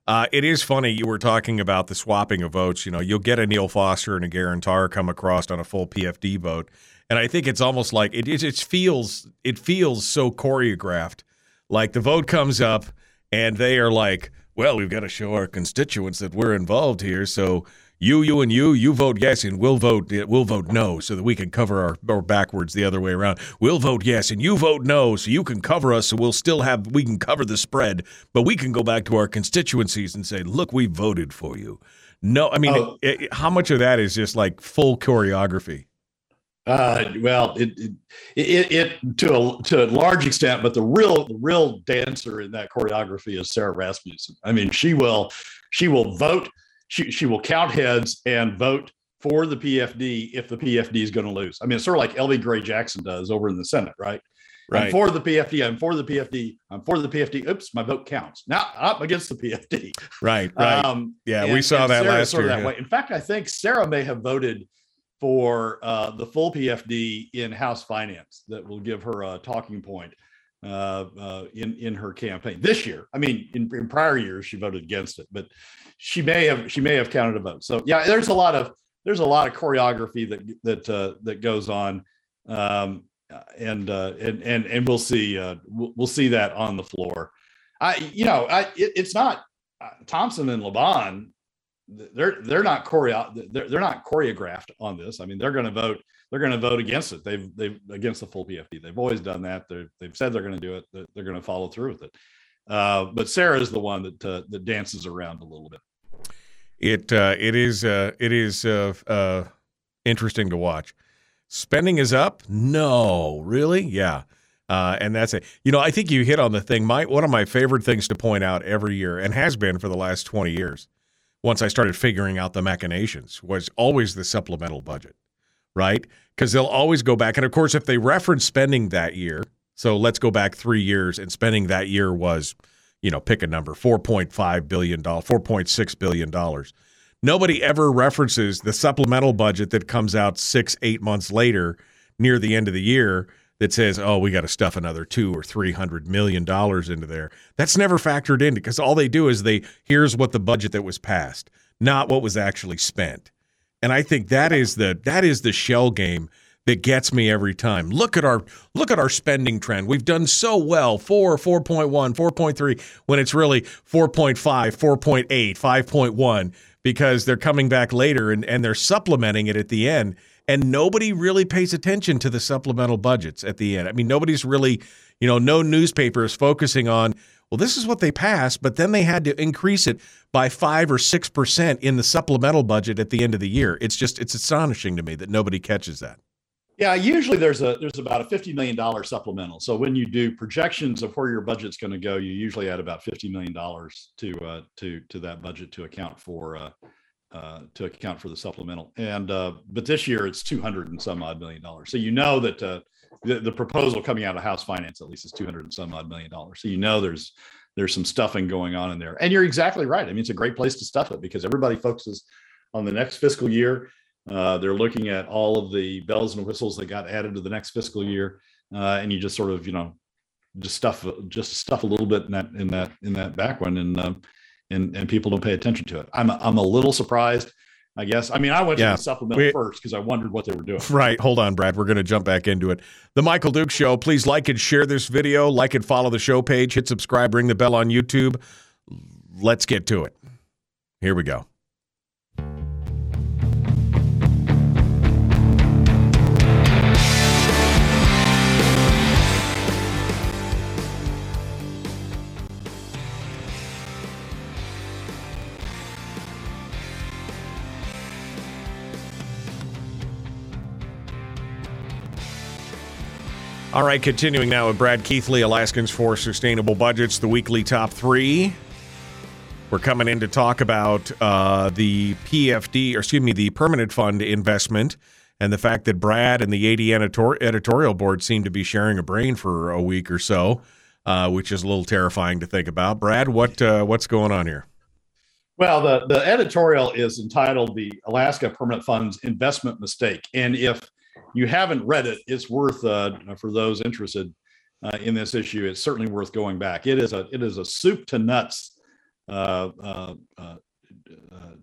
Uh, it is funny you were talking about the swapping of votes. You know, you'll get a Neal Foster and a Geran Tarr come across on a full PFD vote, and I think it's almost like it, it, it feels it feels so choreographed. Like the vote comes up, and they are like, "Well, we've got to show our constituents that we're involved here, so you, you, and you, you vote yes, and we'll vote we'll vote no, so that we can cover our or backwards the other way around. We'll vote yes, and you vote no, so you can cover us, so we'll still have we can cover the spread, but we can go back to our constituencies and say, look, we voted for you. No, I mean, oh. it, it, how much of that is just like full choreography? Uh, well, it, it, it, it, to a to a large extent, but the real the real dancer in that choreography is Sara Rasmussen. I mean, she will she will vote she, she will count heads and vote for the PFD if the PFD is going to lose. I mean, it's sort of like Elvi Gray-Jackson does over in the Senate, right? Right. I'm for the PFD. I'm for the PFD. I'm for the PFD. Oops, my vote counts. Now I'm against the PFD. Right. Right. Um, yeah, and, we saw that Sara last year. That yeah. way. In fact, I think Sara may have voted for uh, the full PFD in House Finance. That will give her a talking point uh, uh, in in her campaign this year. I mean, in, in prior years she voted against it, but she may have she may have counted a vote. So yeah, there's a lot of there's a lot of choreography that that uh, that goes on, um, and uh, and and and we'll see uh, we'll, we'll see that on the floor. I you know I it, it's not uh, Thompson and LeBon. They're they're not choreo they're, they're not choreographed on this. I mean they're going to vote they're going to vote against it. They've they've against the full PFD. They've always done that. They're, they've said they're going to do it. They're, they're going to follow through with it. Uh, but Sara is the one that uh, that dances around a little bit. It uh, it is uh, it is uh, uh, interesting to watch. Spending is up? No, really? Yeah. Uh, and that's it. You know, I think you hit on the thing. My one of my favorite things to point out every year, and has been for the last twenty years, once I started figuring out the machinations, was always the supplemental budget, right? Because they'll always go back, and of course, if they reference spending that year, so let's go back three years, and spending that year was you know, pick a number, $4.5 billion, $4.6 billion. Nobody ever references the supplemental budget that comes out six, eight months later near the end of the year that says, oh, we got to stuff another two or three hundred million dollars into there. That's never factored in because all they do is they here's what the budget that was passed, not what was actually spent. And I think that is the that is the shell game that gets me every time. Look at our look at our spending trend. We've done so well, 4, 4.1, 4.3 when it's really 4.5, 4.8, 5.1 because they're coming back later and, and they're supplementing it at the end. And nobody really pays attention to the supplemental budgets at the end. I mean, nobody's really, you know, no newspaper is focusing on, well, this is what they passed, but then they had to increase it by five or six percent in the supplemental budget at the end of the year. It's just it's astonishing to me that nobody catches that. Yeah, usually there's a there's about a fifty million dollar supplemental. So when you do projections of where your budget's going to go, you usually add about fifty million dollars to uh, to to that budget to account for uh, uh, to account for the supplemental. And uh, but this year it's two hundred and some odd million dollars. So you know that uh, the the proposal coming out of House Finance at least is two hundred and some odd million dollars. So you know there's there's some stuffing going on in there. And you're exactly right. I mean, it's a great place to stuff it because everybody focuses on the next fiscal year uh, they're looking at all of the bells and whistles that got added to the next fiscal year, uh, and you just sort of, you know, just stuff, just stuff a little bit in that in that in that back one, and um, and and people don't pay attention to it. I'm I'm a little surprised. I guess. I mean, I went yeah. to the supplemental we, first because I wondered what they were doing. Right. Hold on, Brad. We're going to jump back into it. The Michael Duke Show. Please like and share this video. Like and follow the show page. Hit subscribe. Ring the bell on YouTube. Let's get to it. Here we go. All right, continuing now with Brad Keithley, Alaskans for Sustainable Budgets, the weekly top three. We're coming in to talk about uh, the PFD, or excuse me, the permanent fund investment, and the fact that Brad and the AD editor- editorial board seem to be sharing a brain for a week or so, uh, which is a little terrifying to think about. Brad, what uh, what's going on here? Well, the, the editorial is entitled The Alaska Permanent Fund's Investment Mistake. And if you haven't read it, it's worth uh, for those interested uh, in this issue. It's certainly worth going back. It is a it is a soup to nuts uh, uh, uh,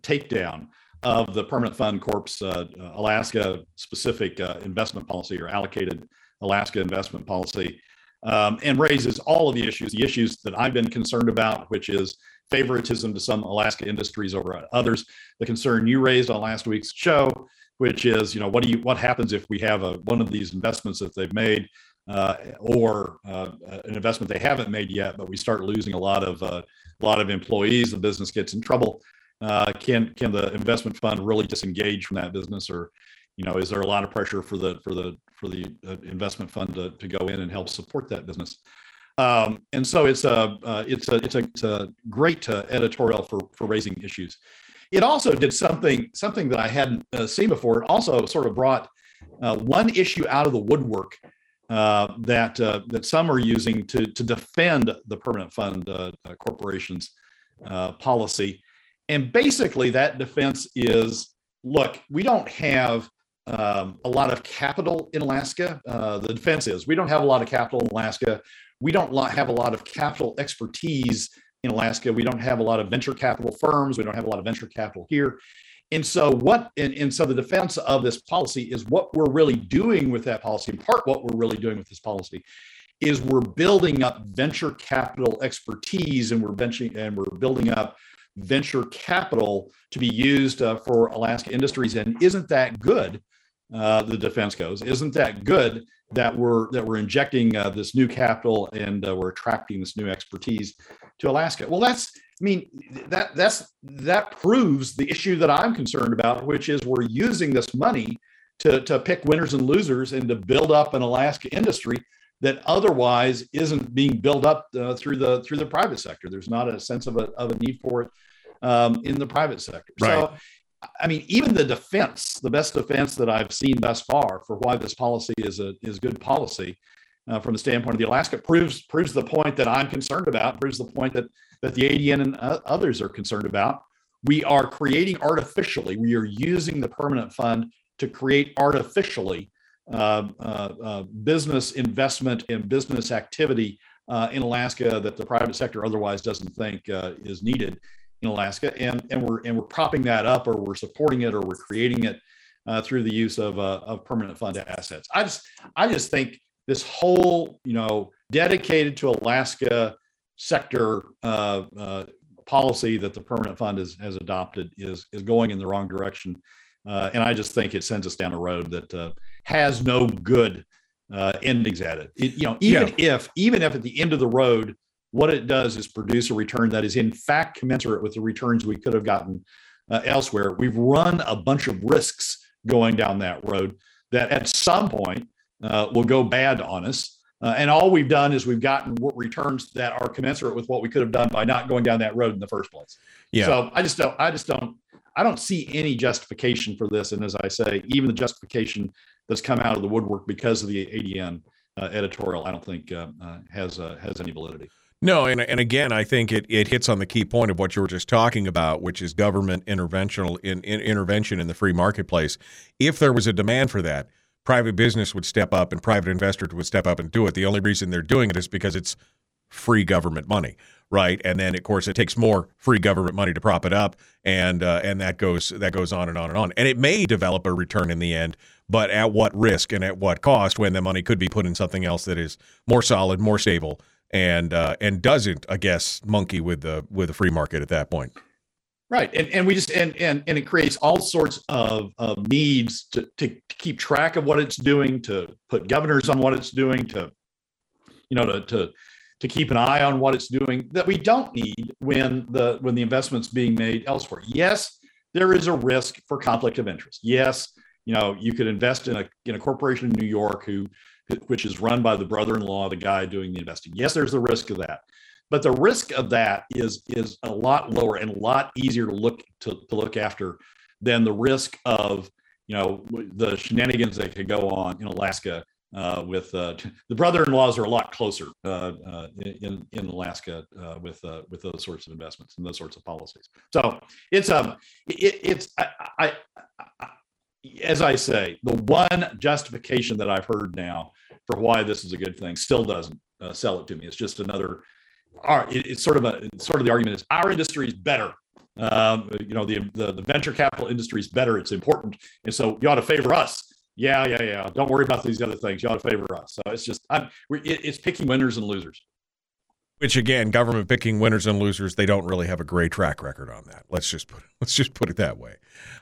takedown of the Permanent Fund Corp's Alaska specific investment policy or allocated Alaska investment policy, um, and raises all of the issues, the issues that I've been concerned about, which is favoritism to some Alaska industries over others. The concern you raised on last week's show, which is you know what do you what happens if we have a one of these investments that they've made uh, or uh, an investment they haven't made yet, but we start losing a lot of uh, a lot of employees, the business gets in trouble. Uh, can can the investment fund really disengage from that business, or you know, is there a lot of pressure for the for the for the uh, investment fund to, to go in and help support that business? Um, and so it's a uh, it's a it's a, it's a great editorial for for raising issues. It also did something something that I hadn't uh, seen before. It also sort of brought uh, one issue out of the woodwork uh, that uh, that some are using to to defend the permanent fund uh, uh, corporations policy, and basically that defense is: look, we don't have um, a lot of capital in Alaska. the defense is we don't have a lot of capital in Alaska. We don't have a lot of capital expertise in Alaska. We don't have a lot of venture capital firms. We don't have a lot of venture capital here. And so, what and, and so the defense of this policy is what we're really doing with that policy. In part, what we're really doing with this policy is we're building up venture capital expertise, and we're benching and we're building up venture capital to be used uh, for Alaska industries. And isn't that good? Uh, the defense goes. Isn't that good that we're that we're injecting uh, this new capital and uh, we're attracting this new expertise to Alaska. Well, that's I mean that that's that proves the issue that I'm concerned about, which is we're using this money to to pick winners and losers and to build up an Alaska industry that otherwise isn't being built up uh, through the through the private sector. There's not a sense of a of a need for it um, in the private sector. Right. So. I mean, even the defense, the best defense that I've seen thus far for why this policy is a is good policy, uh, from the standpoint of the Alaska proves proves the point that I'm concerned about, proves the point that that the ADN and uh, others are concerned about. We are creating artificially. We are using the permanent fund to create artificially uh, uh, uh business investment and business activity uh, in Alaska that the private sector otherwise doesn't think is needed in Alaska, and and we're and we're propping that up, or we're supporting it, or we're creating it through the use of of permanent fund assets. I just I just think this whole, you know, dedicated to Alaska sector uh, uh, policy that the permanent fund is, has adopted is is going in the wrong direction, uh, and I just think it sends us down a road that uh, has no good uh, endings at it. it. You know, even yeah. if even if at the end of the road, what it does is produce a return that is in fact commensurate with the returns we could have gotten uh, elsewhere. We've run a bunch of risks going down that road that at some point uh, will go bad on us. Uh, and all we've done is we've gotten returns that are commensurate with what we could have done by not going down that road in the first place. Yeah. So I just don't, I just don't, I don't see any justification for this. And as I say, even the justification that's come out of the woodwork because of the ADN uh, editorial, I don't think uh, uh, has uh, has any validity. No, and and again, I think it, it hits on the key point of what you were just talking about, which is government interventional in, in intervention in the free marketplace. If there was a demand for that, private business would step up and private investors would step up and do it. The only reason they're doing it is because it's free government money, right? And then of course it takes more free government money to prop it up, and uh, and that goes that goes on and on and on. And it may develop a return in the end, but at what risk and at what cost? When the money could be put in something else that is more solid, more stable, and uh, and doesn't, I guess, monkey with the with the free market at that point. Right, and and we just and and and it creates all sorts of, of needs to to keep track of what it's doing, to put governors on what it's doing, to you know to to to keep an eye on what it's doing that we don't need when the when the investment's being made elsewhere. Yes, there is a risk for conflict of interest. Yes, you know you could invest in a in a corporation in New York who which is run by the brother-in-law the guy doing the investing. Yes, there's the risk of that but the risk of that is is a lot lower and a lot easier to look to, to look after than the risk of you know the shenanigans that could go on in Alaska uh, with uh, the brother-in-laws are a lot closer uh, uh in in Alaska uh, with uh, with those sorts of investments and those sorts of policies. So it's um it, it's I, I, I, as I say the one justification that I've heard now for why this is a good thing still doesn't sell it to me. It's just another it, it's sort of a sort of the argument is our industry is better. Um, you know, the, the the venture capital industry is better. It's important, and so you ought to favor us. Yeah, yeah, yeah. Don't worry about these other things. You ought to favor us. So it's just I'm, it, it's picking winners and losers. Which again, government picking winners and losers, they don't really have a great track record on that. Let's just put let's just put it that way.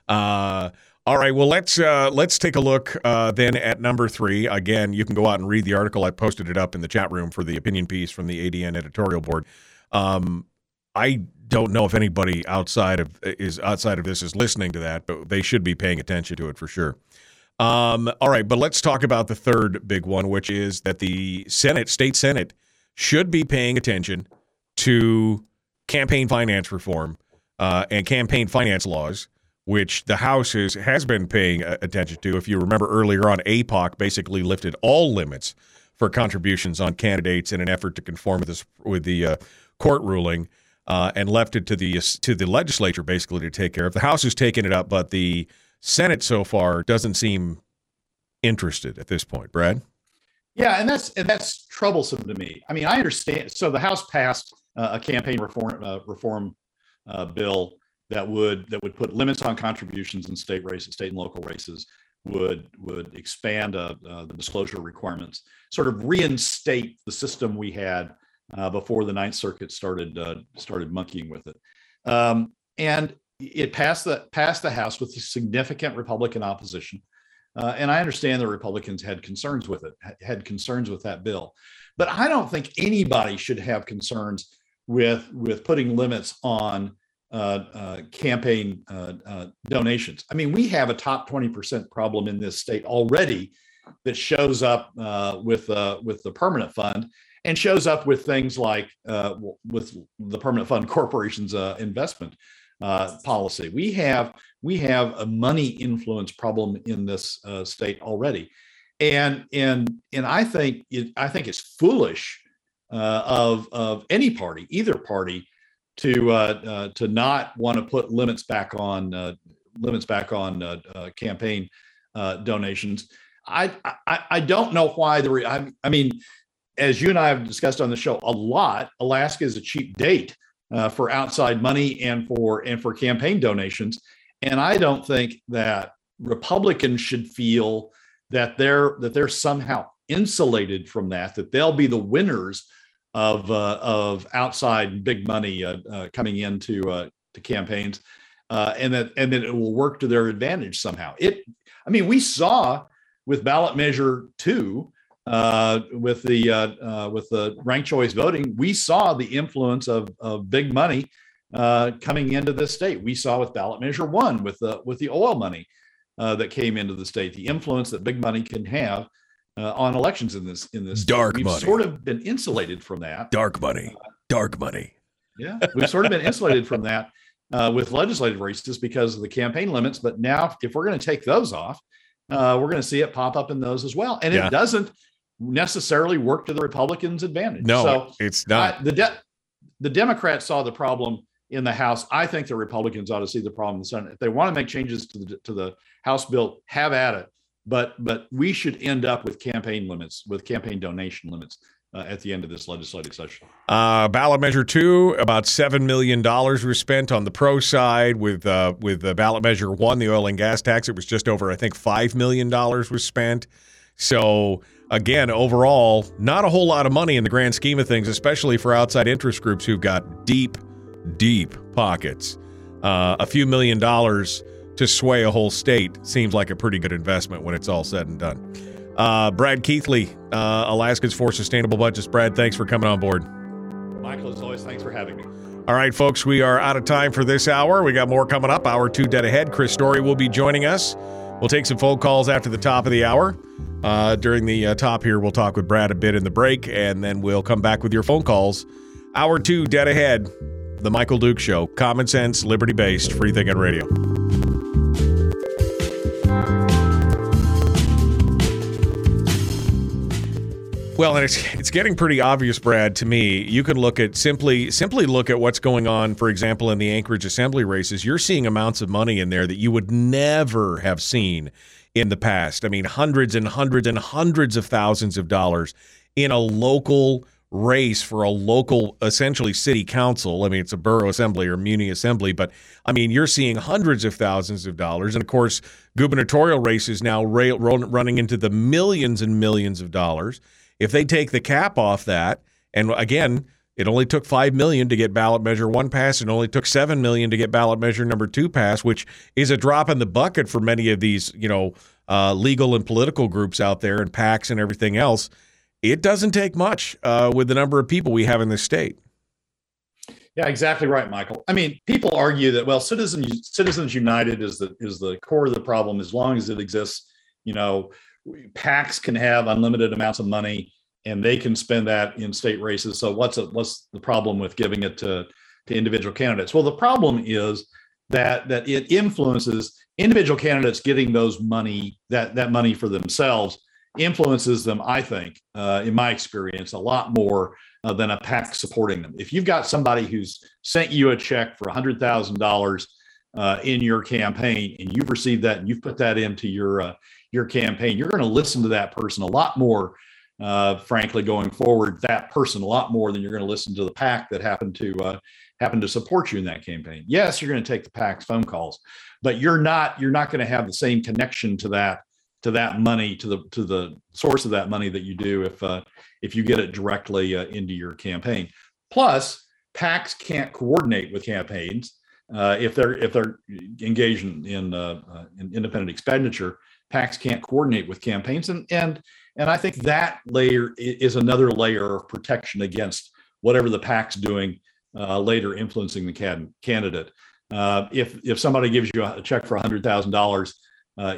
Uh, all right. Well, let's uh, let's take a look uh, then at number three. Again, you can go out and read the article. I posted it up in the chat room for the opinion piece from the ADN editorial board. Um, I don't know if anybody outside of is outside of this is listening to that, but they should be paying attention to it for sure. Um, all right, but let's talk about the third big one, which is that the Senate, state Senate, should be paying attention to campaign finance reform uh, and campaign finance laws which the House is, has been paying attention to. If you remember earlier on, APOC basically lifted all limits for contributions on candidates in an effort to conform with this with the uh, court ruling, uh, and left it to the to the legislature basically to take care of. The House has taken it up, but the Senate so far doesn't seem interested at this point. Brad. Yeah, and that's and that's troublesome to me. I mean, I understand. So the House passed uh, a campaign reform uh, reform uh, bill that would that would put limits on contributions in state races, state and local races, would would expand uh, uh, the disclosure requirements, sort of reinstate the system we had uh, before the Ninth Circuit started uh, started monkeying with it, um, and it passed the passed the House with significant Republican opposition. Uh, and I understand the Republicans had concerns with it, had concerns with that bill, but I don't think anybody should have concerns with with putting limits on campaign uh, uh, donations. I mean, we have a top 20% problem in this state already that shows up uh, with uh, with the permanent fund and shows up with things like with the permanent fund corporation's investment policy. We have we have a money influence problem in this state already, and and and I think it, I think it's foolish of of any party, either party, to uh, uh, to not want to put limits back on uh, limits back on uh, uh, campaign uh, donations. I, I, I don't know why the re- I, I, mean, as you and I have discussed on the show a lot, Alaska is a cheap date for outside money and for and for campaign donations, and I don't think that Republicans should feel that they're that they're somehow insulated from that that they'll be the winners of uh, of outside big money uh, uh, coming into uh, to campaigns, uh, and that and that it will work to their advantage somehow. It, I mean, we saw with ballot measure two, with the with the ranked choice voting, we saw the influence of of big money coming into this state. We saw with ballot measure one with the with the oil money that came into the state, the influence that big money can have uh, on elections in this in this dark we've money. sort of been insulated from that. Dark money. Dark money. Yeah we've sort of been insulated from that uh, with legislative races because of the campaign limits but now if we're going to take those off uh, we're going to see it pop up in those as well. And yeah. it doesn't necessarily work to the republicans advantage. No so it's not. I, the de- the democrats saw the problem in the house. I think the republicans ought to see the problem in the senate. If they want to make changes to the to the house bill have at it but but we should end up with campaign limits, with campaign donation limits. Uh, at the end of this legislative session. Uh, ballot measure two, about seven million dollars was spent on the pro side. With uh, with the ballot measure one, the oil and gas tax, it was just over, I think, five million dollars was spent. So again, overall, not a whole lot of money in the grand scheme of things, especially for outside interest groups who've got deep, deep pockets. uh, a few million dollars to sway a whole state seems like a pretty good investment when it's all said and done. Uh, Brad Keithley, uh, Alaskans for Sustainable Budgets. Brad, thanks for coming on board. Michael, as always, thanks for having me. All right, folks, we are out of time for this hour. We got more coming up. Hour two dead ahead. Chris Story will be joining us. We'll take some phone calls after the top of the hour. Uh, during the uh, top here, we'll talk with Brad a bit in the break, and then we'll come back with your phone calls. Hour two dead ahead. The Michael Duke Show. Common sense, liberty based, free thinking radio. Well, and it's it's getting pretty obvious, Brad, to me. You can look at simply simply look at what's going on, for example, in the Anchorage Assembly races. You're seeing amounts of money in there that you would never have seen in the past. I mean, hundreds and hundreds and hundreds of thousands of dollars in a local race for a local, essentially city council. I mean, it's a borough assembly or muni assembly, but I mean, you're seeing hundreds of thousands of dollars. And of course, gubernatorial races now ra- running into the millions and millions of dollars. If they take the cap off that, and again, it only took five million to get ballot measure one passed, and only took seven million to get ballot measure number two passed, which is a drop in the bucket for many of these, you know, uh, legal and political groups out there and PACs and everything else. It doesn't take much uh, with the number of people we have in this state. Yeah, exactly right, Michael. I mean, people argue that well, Citizens Citizens United is the is the core of the problem as long as it exists. You know, PACs can have unlimited amounts of money and they can spend that in state races. So what's a, what's the problem with giving it to to individual candidates? Well, the problem is that that it influences individual candidates getting those money that that money for themselves influences them. I think, uh, in my experience, a lot more uh, than a PAC supporting them. If you've got somebody who's sent you a check for hundred thousand uh, dollars in your campaign and you've received that and you've put that into your uh, your campaign, you're going to listen to that person a lot more, uh, frankly, going forward. That person a lot more than you're going to listen to the PAC that happened to uh, happen to support you in that campaign. Yes, you're going to take the PAC's phone calls, but you're not you're not going to have the same connection to that to that money to the to the source of that money that you do if uh, if you get it directly uh, into your campaign. Plus, PACs can't coordinate with campaigns uh, if they're if they're engaged in in, uh, uh, in independent expenditure PACs can't coordinate with campaigns, and and and I think that layer is another layer of protection against whatever the PAC's doing uh, later influencing the can, candidate. Uh, if if somebody gives you a check for hundred thousand uh, dollars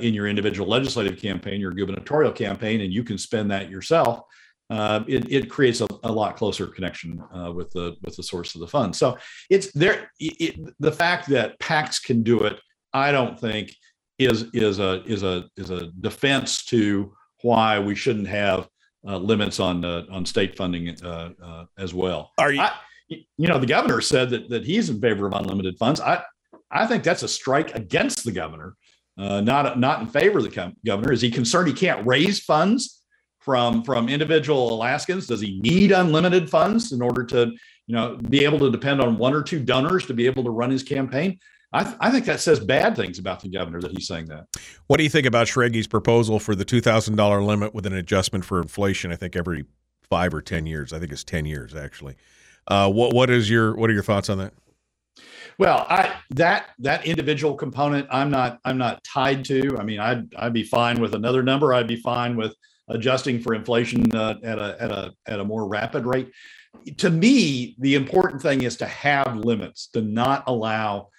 in your individual legislative campaign, your gubernatorial campaign, and you can spend that yourself, uh, it, it creates a, a, lot closer connection uh, with the with the source of the fund. So it's there. It, the fact that PACs can do it, I don't think is is a is a is a defense to why we shouldn't have uh, limits on uh, on state funding uh, uh as well. Are you? I, you know, the governor said that that he's in favor of unlimited funds. I I think that's a strike against the governor, uh, not not in favor of the governor. Is he concerned he can't raise funds from from individual Alaskans? Does he need unlimited funds in order to you know be able to depend on one or two donors to be able to run his campaign? I, th- I think that says bad things about the governor that he's saying that. What do you think about Schrage's proposal for the two thousand dollar limit with an adjustment for inflation? I think every five or ten years. I think it's ten years actually. Uh, what what is your what are your thoughts on that? Well, I that that individual component, I'm not I'm not tied to. I mean, I'd I'd be fine with another number. I'd be fine with adjusting for inflation uh, at a at a at a more rapid rate. To me, the important thing is to have limits, to not allow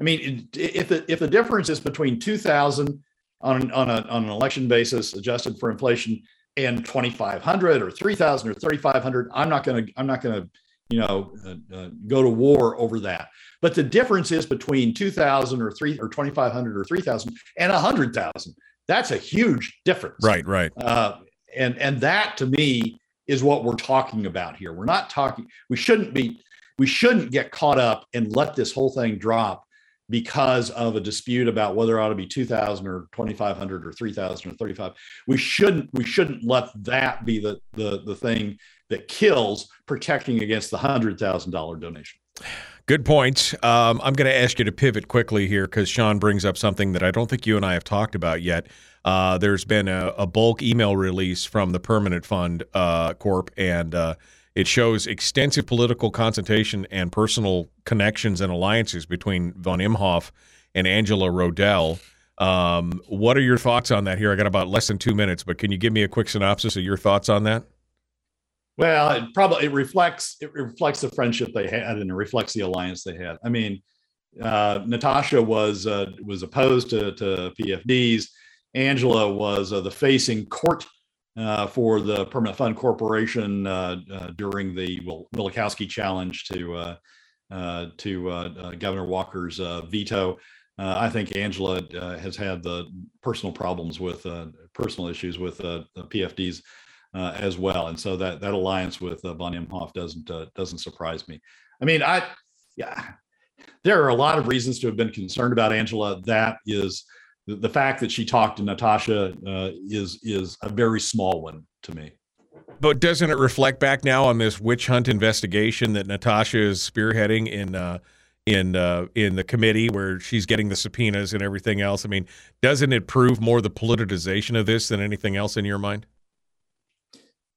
I mean, if the if the difference is between two thousand on on, a, on an election basis, adjusted for inflation, and twenty five hundred or three thousand or thirty five hundred, I'm not going to I'm not going to you know uh, uh, go to war over that. But the difference is between two thousand or three or twenty five hundred or three thousand and a hundred thousand. That's a huge difference. Right. Right. Uh, and and that to me is what we're talking about here. We're not talking. We shouldn't be. We shouldn't get caught up and let this whole thing drop because of a dispute about whether it ought to be 2000 or 2500 or 3000 or 35 we shouldn't we shouldn't let that be the the, the thing that kills protecting against the $100000 donation Good point. Um, I'm going to ask you to pivot quickly here because Sean brings up something that I don't think you and I have talked about yet. Uh, there's been a, a, bulk email release from the Permanent Fund uh, Corp, and uh, It shows extensive political consultation and personal connections and alliances between von Imhoff and Angela Rodell. Um, what are your thoughts on that here? I got about less than two minutes, but can you give me a quick synopsis of your thoughts on that? Well, it probably it reflects it reflects the friendship they had and it reflects the alliance they had. I mean, uh, Natasha was uh, was opposed to, to PFDs. Angela was uh, the facing court uh, for the Permanent Fund Corporation uh, uh, during the Wielechowski challenge to to Governor Walker's veto. I think Angela has had the personal problems with personal issues with the PFDs uh, as well. And so that that alliance with uh, von Imhoff doesn't uh, doesn't surprise me. I mean, I yeah, there are a lot of reasons to have been concerned about Angela. That is the, fact that she talked to Natasha uh, is is a very small one to me. But doesn't it reflect back now on this witch hunt investigation that Natasha is spearheading in? Uh, in uh, in the committee where she's getting the subpoenas and everything else. I mean, doesn't it prove more the politicization of this than anything else in your mind?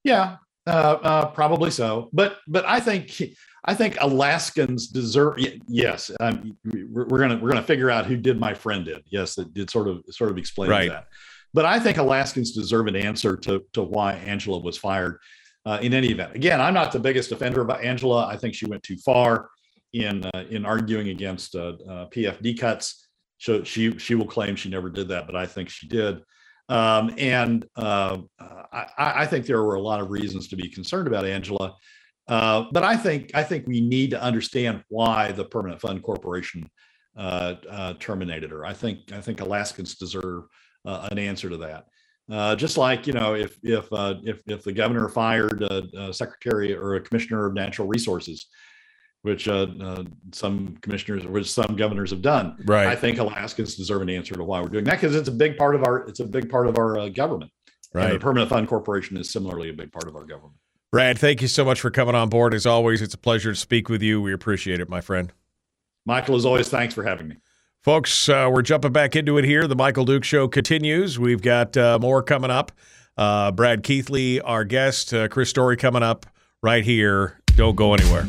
Yeah, uh, uh, probably so. But but I think I think Alaskans deserve. Yes, um, we're, gonna we're gonna figure out who did my friend did. Yes, it did sort of sort of explain right. that. But I think Alaskans deserve an answer to to why Angela was fired. Uh, in any event, again, I'm not the biggest offender about Angela. I think she went too far in uh, in arguing against uh, uh, PFD cuts. So she she will claim she never did that, but I think she did. Um, and uh, I, I, think there were a lot of reasons to be concerned about Angela. Uh, but I think I think we need to understand why the Permanent Fund Corporation uh, uh terminated her. I think I think Alaskans deserve uh, an answer to that. Uh, just like you know, if if if if the governor fired a, a secretary or a commissioner of natural resources, which uh, uh, some commissioners, which some governors have done. Right. I think Alaskans deserve an answer to why we're doing that because it's a big part of our it's a big part of our uh, government. Right. And the Permanent Fund Corporation is similarly a big part of our government. Brad, thank you so much for coming on board. As always, it's a pleasure to speak with you. We appreciate it, my friend. Michael, as always, thanks for having me. Folks, uh, we're jumping back into it here. The Michael Duke Show continues. We've got uh, more coming up. Uh, Brad Keithley, our guest, uh, Chris Story coming up right here. Don't go anywhere.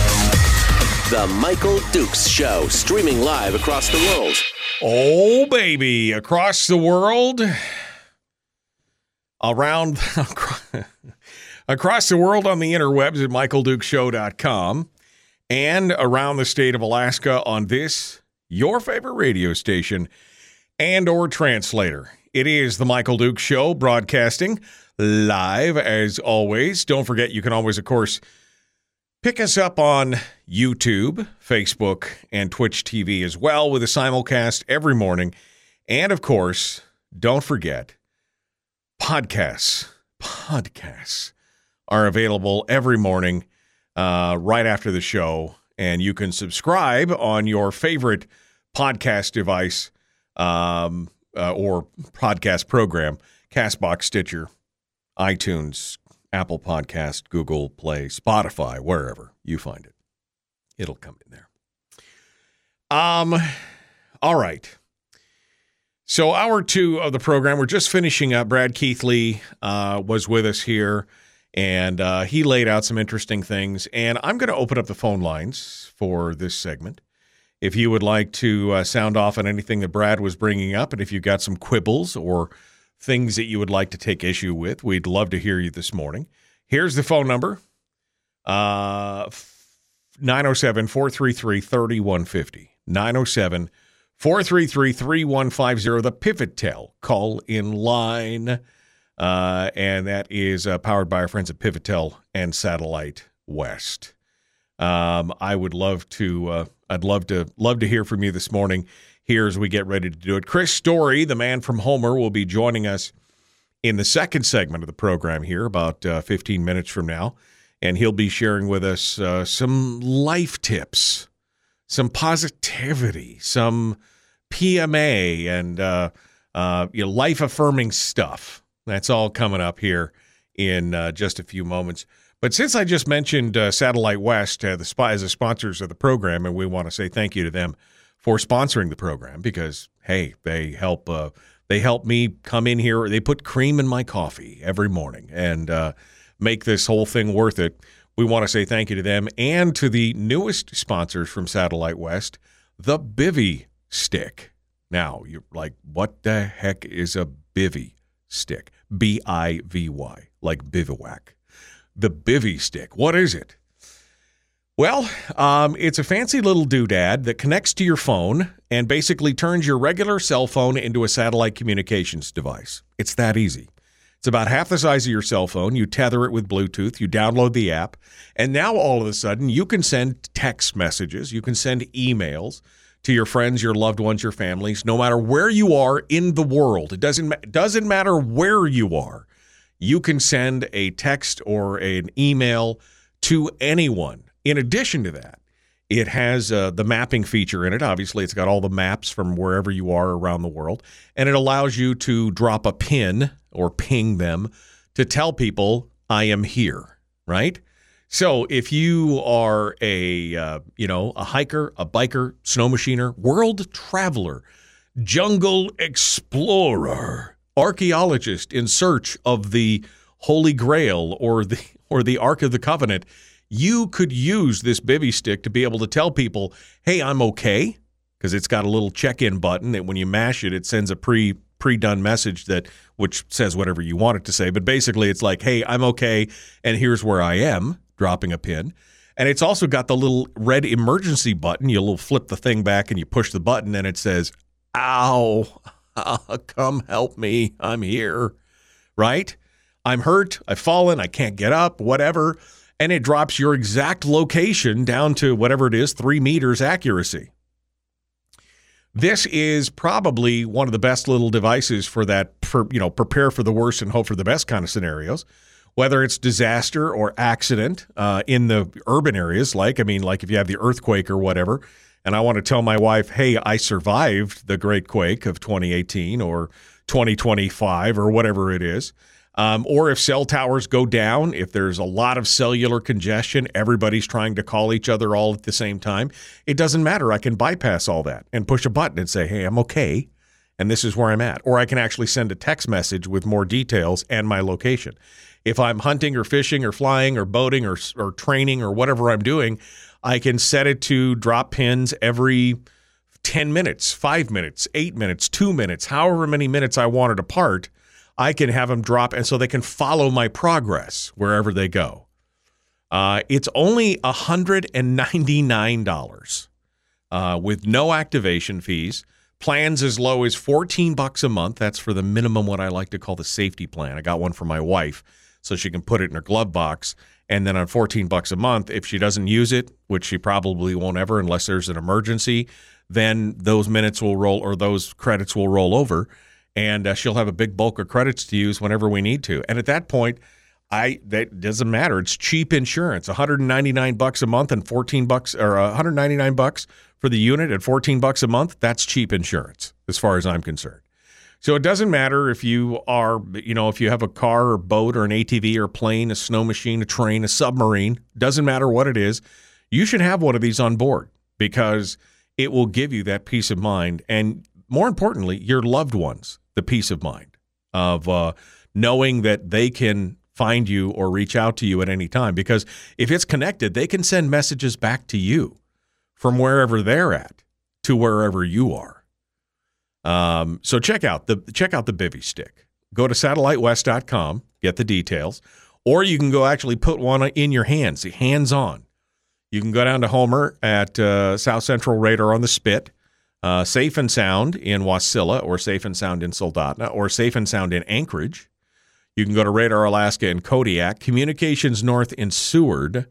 The Michael Dukes Show, streaming live across the world. Oh, baby, across the world, around, across the world on the interwebs at michaeldukeshow.com and around the state of Alaska on this, your favorite radio station and or translator. It is the Michael Dukes Show broadcasting live as always. Don't forget, you can always, of course, Pick us up on YouTube, Facebook, and Twitch TV as well with a simulcast every morning. And of course, don't forget, podcasts. Podcasts are available every morning uh, right after the show. And you can subscribe on your favorite podcast device um, uh, or podcast program Castbox, Stitcher, iTunes, Apple Podcast, Google Play, Spotify, wherever you find it. It'll come in there. Um, all right. So hour two of the program, we're just finishing up. Brad Keithley uh, was with us here, and uh, he laid out some interesting things. And I'm going to open up the phone lines for this segment. if you would like to uh, sound off on anything that Brad was bringing up, and if you've got some quibbles or things that you would like to take issue with, we'd love to hear you this morning. Here's the phone number uh, 907 433 3150. 907 433 3150, the Pivotel call in line. Uh, and that is uh, powered by our friends at Pivotel and Satellite West. Um, I would love to. Uh, I'd love to love to hear from you this morning. Here as we get ready to do it, Chris Story, the man from Homer, will be joining us in the second segment of the program here, about uh, 15 minutes from now, and he'll be sharing with us uh, some life tips, some positivity, some PMA, and uh, uh, you know, life affirming stuff. That's all coming up here in uh, just a few moments. But since I just mentioned uh, Satellite West the as the sponsors of the program, and we want to say thank you to them for sponsoring the program because hey, they help uh, they help me come in here. They put cream in my coffee every morning and uh, make this whole thing worth it. We want to say thank you to them and to the newest sponsors from Satellite West, the Bivy Stick. Now you're like, what the heck is a Bivy Stick? B I V Y, like bivouac the Bivy Stick. What is it? Well, um, it's a fancy little doodad that connects to your phone and basically turns your regular cell phone into a satellite communications device. It's that easy. It's about half the size of your cell phone. You tether it with Bluetooth, you download the app, and now all of a sudden you can send text messages, you can send emails to your friends, your loved ones, your families, no matter where you are in the world. It doesn't doesn't matter where you are you can send a text or an email to anyone. In addition to that, it has uh, the mapping feature in it. Obviously, it's got all the maps from wherever you are around the world, and it allows you to drop a pin or ping them to tell people, I am here, right? So if you are a uh, you know a hiker, a biker, snow machiner, world traveler, jungle explorer, archaeologist in search of the Holy Grail or the or the Ark of the Covenant, you could use this bivy stick to be able to tell people, "Hey, I'm okay," because it's got a little check-in button that when you mash it, it sends a pre pre-done message that which says whatever you want it to say. But basically, it's like, "Hey, I'm okay, and here's where I am," dropping a pin. And it's also got the little red emergency button. You'll flip the thing back and you push the button, and it says, "Ow." come help me. I'm here. Right? I'm hurt. I've fallen. I can't get up, whatever. And it drops your exact location down to whatever it is, three meters accuracy. This is probably one of the best little devices for that, for, you know, prepare for the worst and hope for the best kind of scenarios. Whether it's disaster or accident uh, in the urban areas, like, I mean, like if you have the earthquake or whatever, and I want to tell my wife, hey, I survived the Great Quake of 2018 or 2025 or whatever it is. Um, or if cell towers go down, if there's a lot of cellular congestion, everybody's trying to call each other all at the same time, it doesn't matter. I can bypass all that and push a button and say, hey, I'm okay. And this is where I'm at. Or I can actually send a text message with more details and my location. If I'm hunting or fishing or flying or boating or, or training or whatever I'm doing, I can set it to drop pins every 10 minutes, five minutes, eight minutes, two minutes, however many minutes I want it apart. I can have them drop, and so they can follow my progress wherever they go. Uh, it's only $199 uh, with no activation fees. Plans as low as 14 bucks a month. That's for the minimum, what I like to call the safety plan. I got one for my wife so she can put it in her glove box and then on 14 bucks a month if she doesn't use it which she probably won't ever unless there's an emergency then those minutes will roll or those credits will roll over and uh, she'll have a big bulk of credits to use whenever we need to. And at that point I that doesn't matter. It's cheap insurance. 199 bucks a month and 14 bucks or 199 bucks for the unit at 14 bucks a month that's cheap insurance as far as I'm concerned. So it doesn't matter if you are, you know, if you have a car or boat or an ATV or plane, a snow machine, a train, a submarine, doesn't matter what it is, you should have one of these on board because it will give you that peace of mind and more importantly, your loved ones, the peace of mind of uh, knowing that they can find you or reach out to you at any time because if it's connected, they can send messages back to you from wherever they're at. to wherever you are. Um, so check out the check out the Bivy stick. Go to satellitewest.com, get the details, or you can go actually put one in your hands, hands on. You can go down to Homer at uh, South Central Radar on the Spit, uh, Safe and Sound in Wasilla, or Safe and Sound in Soldotna, or Safe and Sound in Anchorage. You can go to Radar Alaska in Kodiak, Communications North in Seward,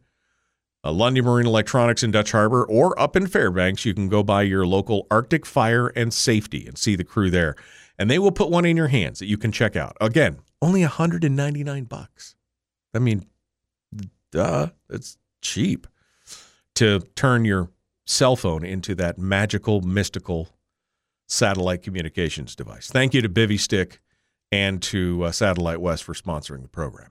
uh, Lundy Marine Electronics in Dutch Harbor, or up in Fairbanks. You can go by your local Arctic Fire and Safety and see the crew there. And they will put one in your hands that you can check out. Again, only 199 bucks. I mean, duh, it's cheap to turn your cell phone into that magical, mystical satellite communications device. Thank you to Bivy Stick and to uh, Satellite West for sponsoring the program.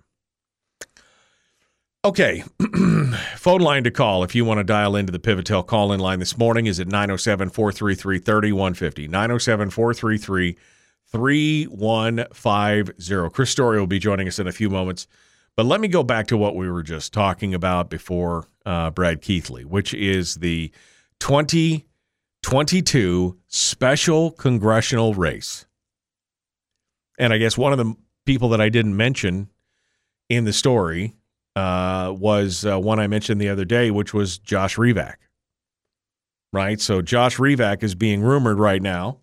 Okay, phone line to call if you want to dial into the Pivotel call in line this morning is at 907 433 3150. 907 433 3150. Chris Story will be joining us in a few moments. But let me go back to what we were just talking about before uh, Brad Keithley, which is the 2022 special congressional race. And I guess one of the people that I didn't mention in the story uh, was uh, one I mentioned the other day, which was Josh Revak. Right? So Josh Revak is being rumored right now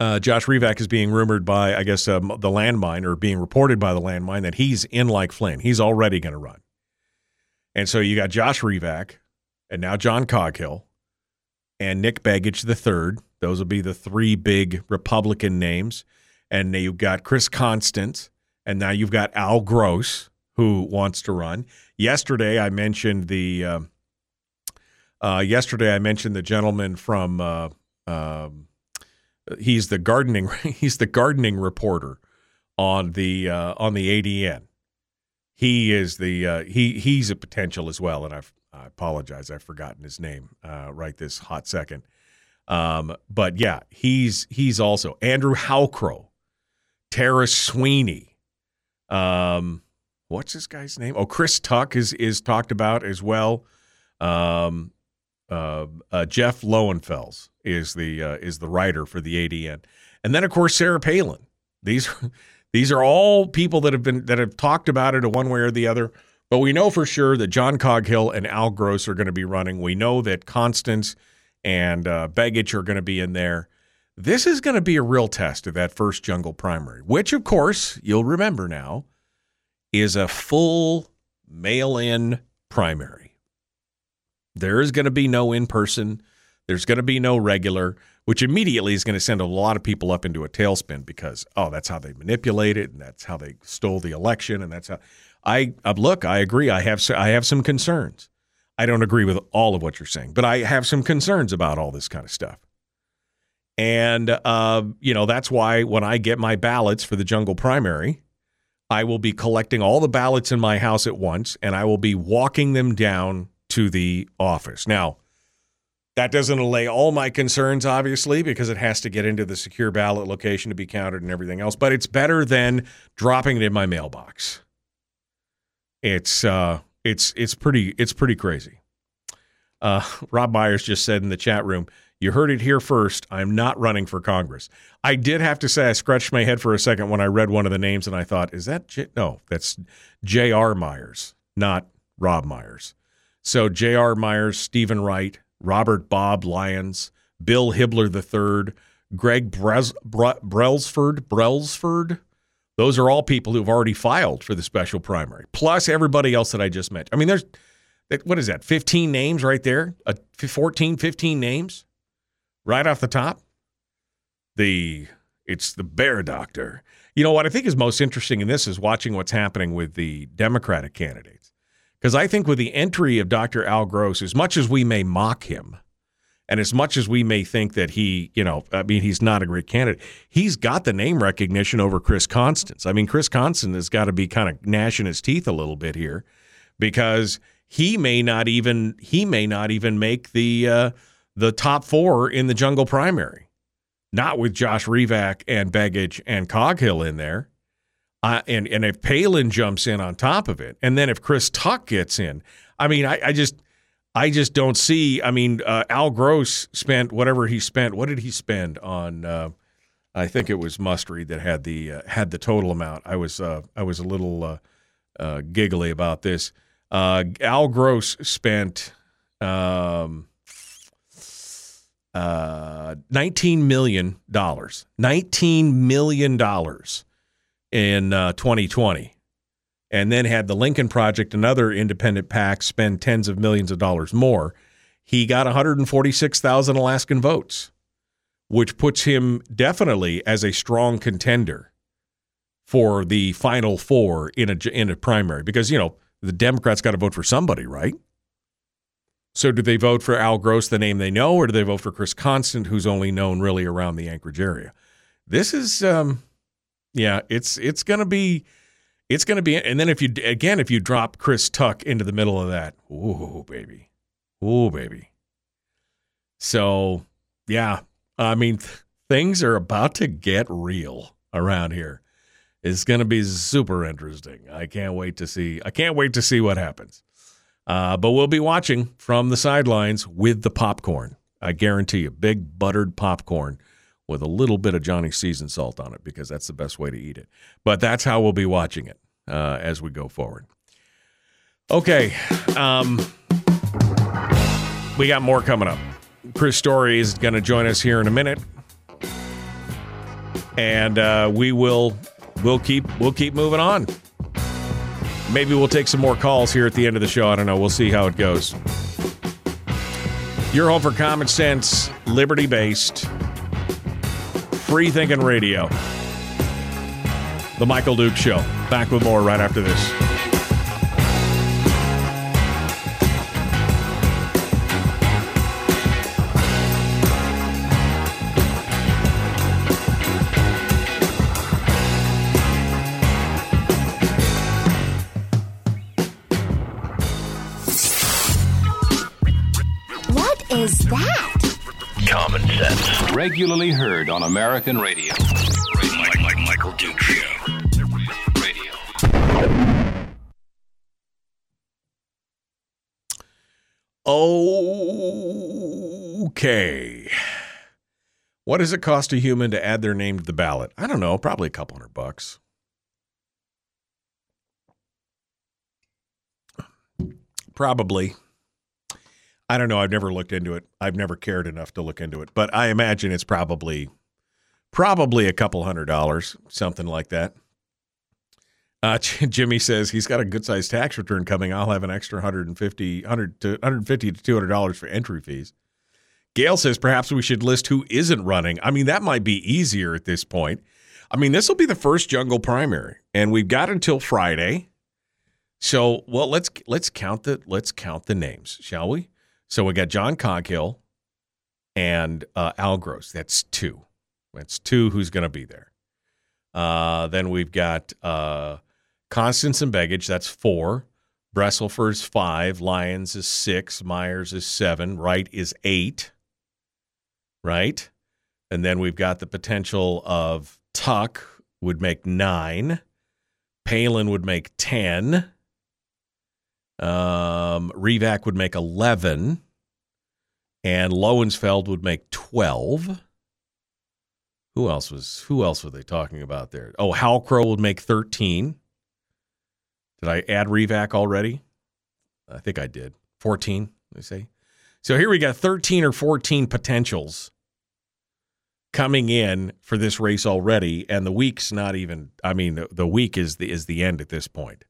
uh, Josh Revak is being rumored by, I guess, um, the landmine or being reported by the landmine that he's in like Flynn. He's already going to run. And so you got Josh Revak and now John Coghill and Nick Begich the third. Those will be the three big Republican names. And you've got Chris Constant, and now you've got Al Gross, who wants to run. Yesterday, I mentioned the. Uh, uh, yesterday, I mentioned the gentleman from. Uh, um, he's the gardening he's the gardening reporter on the uh, on the ADN. He is the uh, he he's a potential as well, and I've, I apologize I've forgotten his name uh, right this hot second. Um, but yeah, he's he's also Andrew Halcrow, Tara Sweeney. Um, what's this guy's name? Oh, Chris Tuck is is talked about as well. Um, uh, uh, Jeff Lowenfels is the uh, is the writer for the ADN, and then of course Sarah Palin. These these are all people that have been that have talked about it one way or the other. But we know for sure that John Coghill and Al Gross are going to be running. We know that Constance and uh, Begich are going to be in there. This is going to be a real test of that first jungle primary, which, of course, you'll remember now, is a full mail in primary. There is going to be no in person there's going to be no regular, which immediately is going to send a lot of people up into a tailspin because oh, that's how they manipulated and that's how they stole the election, and that's how. I uh, look. I agree. I have I have some concerns. I don't agree with all of what you're saying, but I have some concerns about all this kind of stuff. And uh, you know that's why when I get my ballots for the jungle primary, I will be collecting all the ballots in my house at once, and I will be walking them down to the office. Now, that doesn't allay all my concerns, obviously, because it has to get into the secure ballot location to be counted and everything else. But it's better than dropping it in my mailbox. It's uh, it's it's pretty it's pretty crazy. Uh, Rob Myers just said in the chat room, "You heard it here first. I'm not running for Congress." I did have to say I scratched my head for a second when I read one of the names, and I thought, "Is that J-? no? That's J.R. Myers, not Rob Myers." So J.R. Myers, Stephen Wright, Robert Bob Lyons, Bill Hibler III, Greg Brez, Brelsford, Brelsford. Those are all people who've already filed for the special primary, plus everybody else that I just mentioned. I mean, there's, what is that, 15 names right there? Uh, 14, 15 names right off the top? The, it's the bear doctor. You know what I think is most interesting in this is watching what's happening with the Democratic candidates. Because I think with the entry of Dr. Al Gross, as much as we may mock him, and as much as we may think that he, you know, I mean, he's not a great candidate, he's got the name recognition over Chris Constance. I mean, Chris Constance has got to be kind of gnashing his teeth a little bit here because he may not even he may not even make the uh, the top four in the jungle primary. Not with Josh Revak and Begich and Coghill in there. Uh, and and if Palin jumps in on top of it, and then if Chris Tuck gets in, I mean, I, I just I just don't see. I mean, uh, Al Gross spent whatever he spent. What did he spend on? Uh, I think it was Must Read that had the uh, had the total amount. I was uh, I was a little uh, giggly about this. Al Gross spent um, nineteen million dollars. Nineteen million dollars in uh, 2020, and then had the Lincoln Project, another independent PAC, spend tens of millions of dollars more. He got 146,000 Alaskan votes, which puts him definitely as a strong contender for the final four in a in a primary because you know the Democrats got to vote for somebody, right? So do they vote for Al Gross, the name they know, or do they vote for Chris Constant, who's only known really around the Anchorage area? This is, um, yeah, it's it's gonna be, it's gonna be, and then if you again if you drop Chris Tuck into the middle of that, ooh baby, ooh baby. So yeah, I mean th- things are about to get real around here. It's gonna be super interesting. I can't wait to see. I can't wait to see what happens. Uh, but we'll be watching from the sidelines with the popcorn. I guarantee you, big buttered popcorn with a little bit of Johnny seasoned salt on it because that's the best way to eat it. But that's how we'll be watching it uh, as we go forward. Okay, um, we got more coming up. Chris Story is going to join us here in a minute, and uh, we will we'll keep we'll keep moving on. Maybe we'll take some more calls here at the end of the show. I don't know. We'll see how it goes. Your home for common sense, liberty based, free thinking radio. The Michael Duke Show. Back with more right after this. Regularly heard on American radio. Mike, Mike, Michael Duke Show. Radio. Okay. What does it cost a human to add their name to the ballot? I don't know, probably a couple hundred bucks. Probably. I don't know. I've never looked into it. I've never cared enough to look into it, but I imagine it's probably probably a couple hundred dollars, something like that. Uh, Jimmy says he's got a good sized tax return coming. I'll have an extra 150, 100 to 150 to 200 dollars for entry fees. Gail says perhaps we should list who isn't running. I mean, that might be easier at this point. I mean, this will be the first jungle primary, and we've got until Friday. So, well, let's let's count the let's count the names, shall we? So we got John Coghill and uh, Al Gross. That's two. That's two. Who's going to be there? Uh, then we've got uh, Constance and Begich. That's four. Bresselfer is five. Lyons is six. Myers is seven. Wright is eight. Right, and then we've got the potential of Tuck would make nine. Palin would make ten. Um, Revak would make 11, and Lowenfeld would make 12. Who else was who else were they talking about there? Oh, Halcrow would make 13. Did I add Revak already? I think I did. 14, they say. So here we got 13 or 14 potentials coming in for this race already, and the week's not even I mean the, the week is the is the end at this point.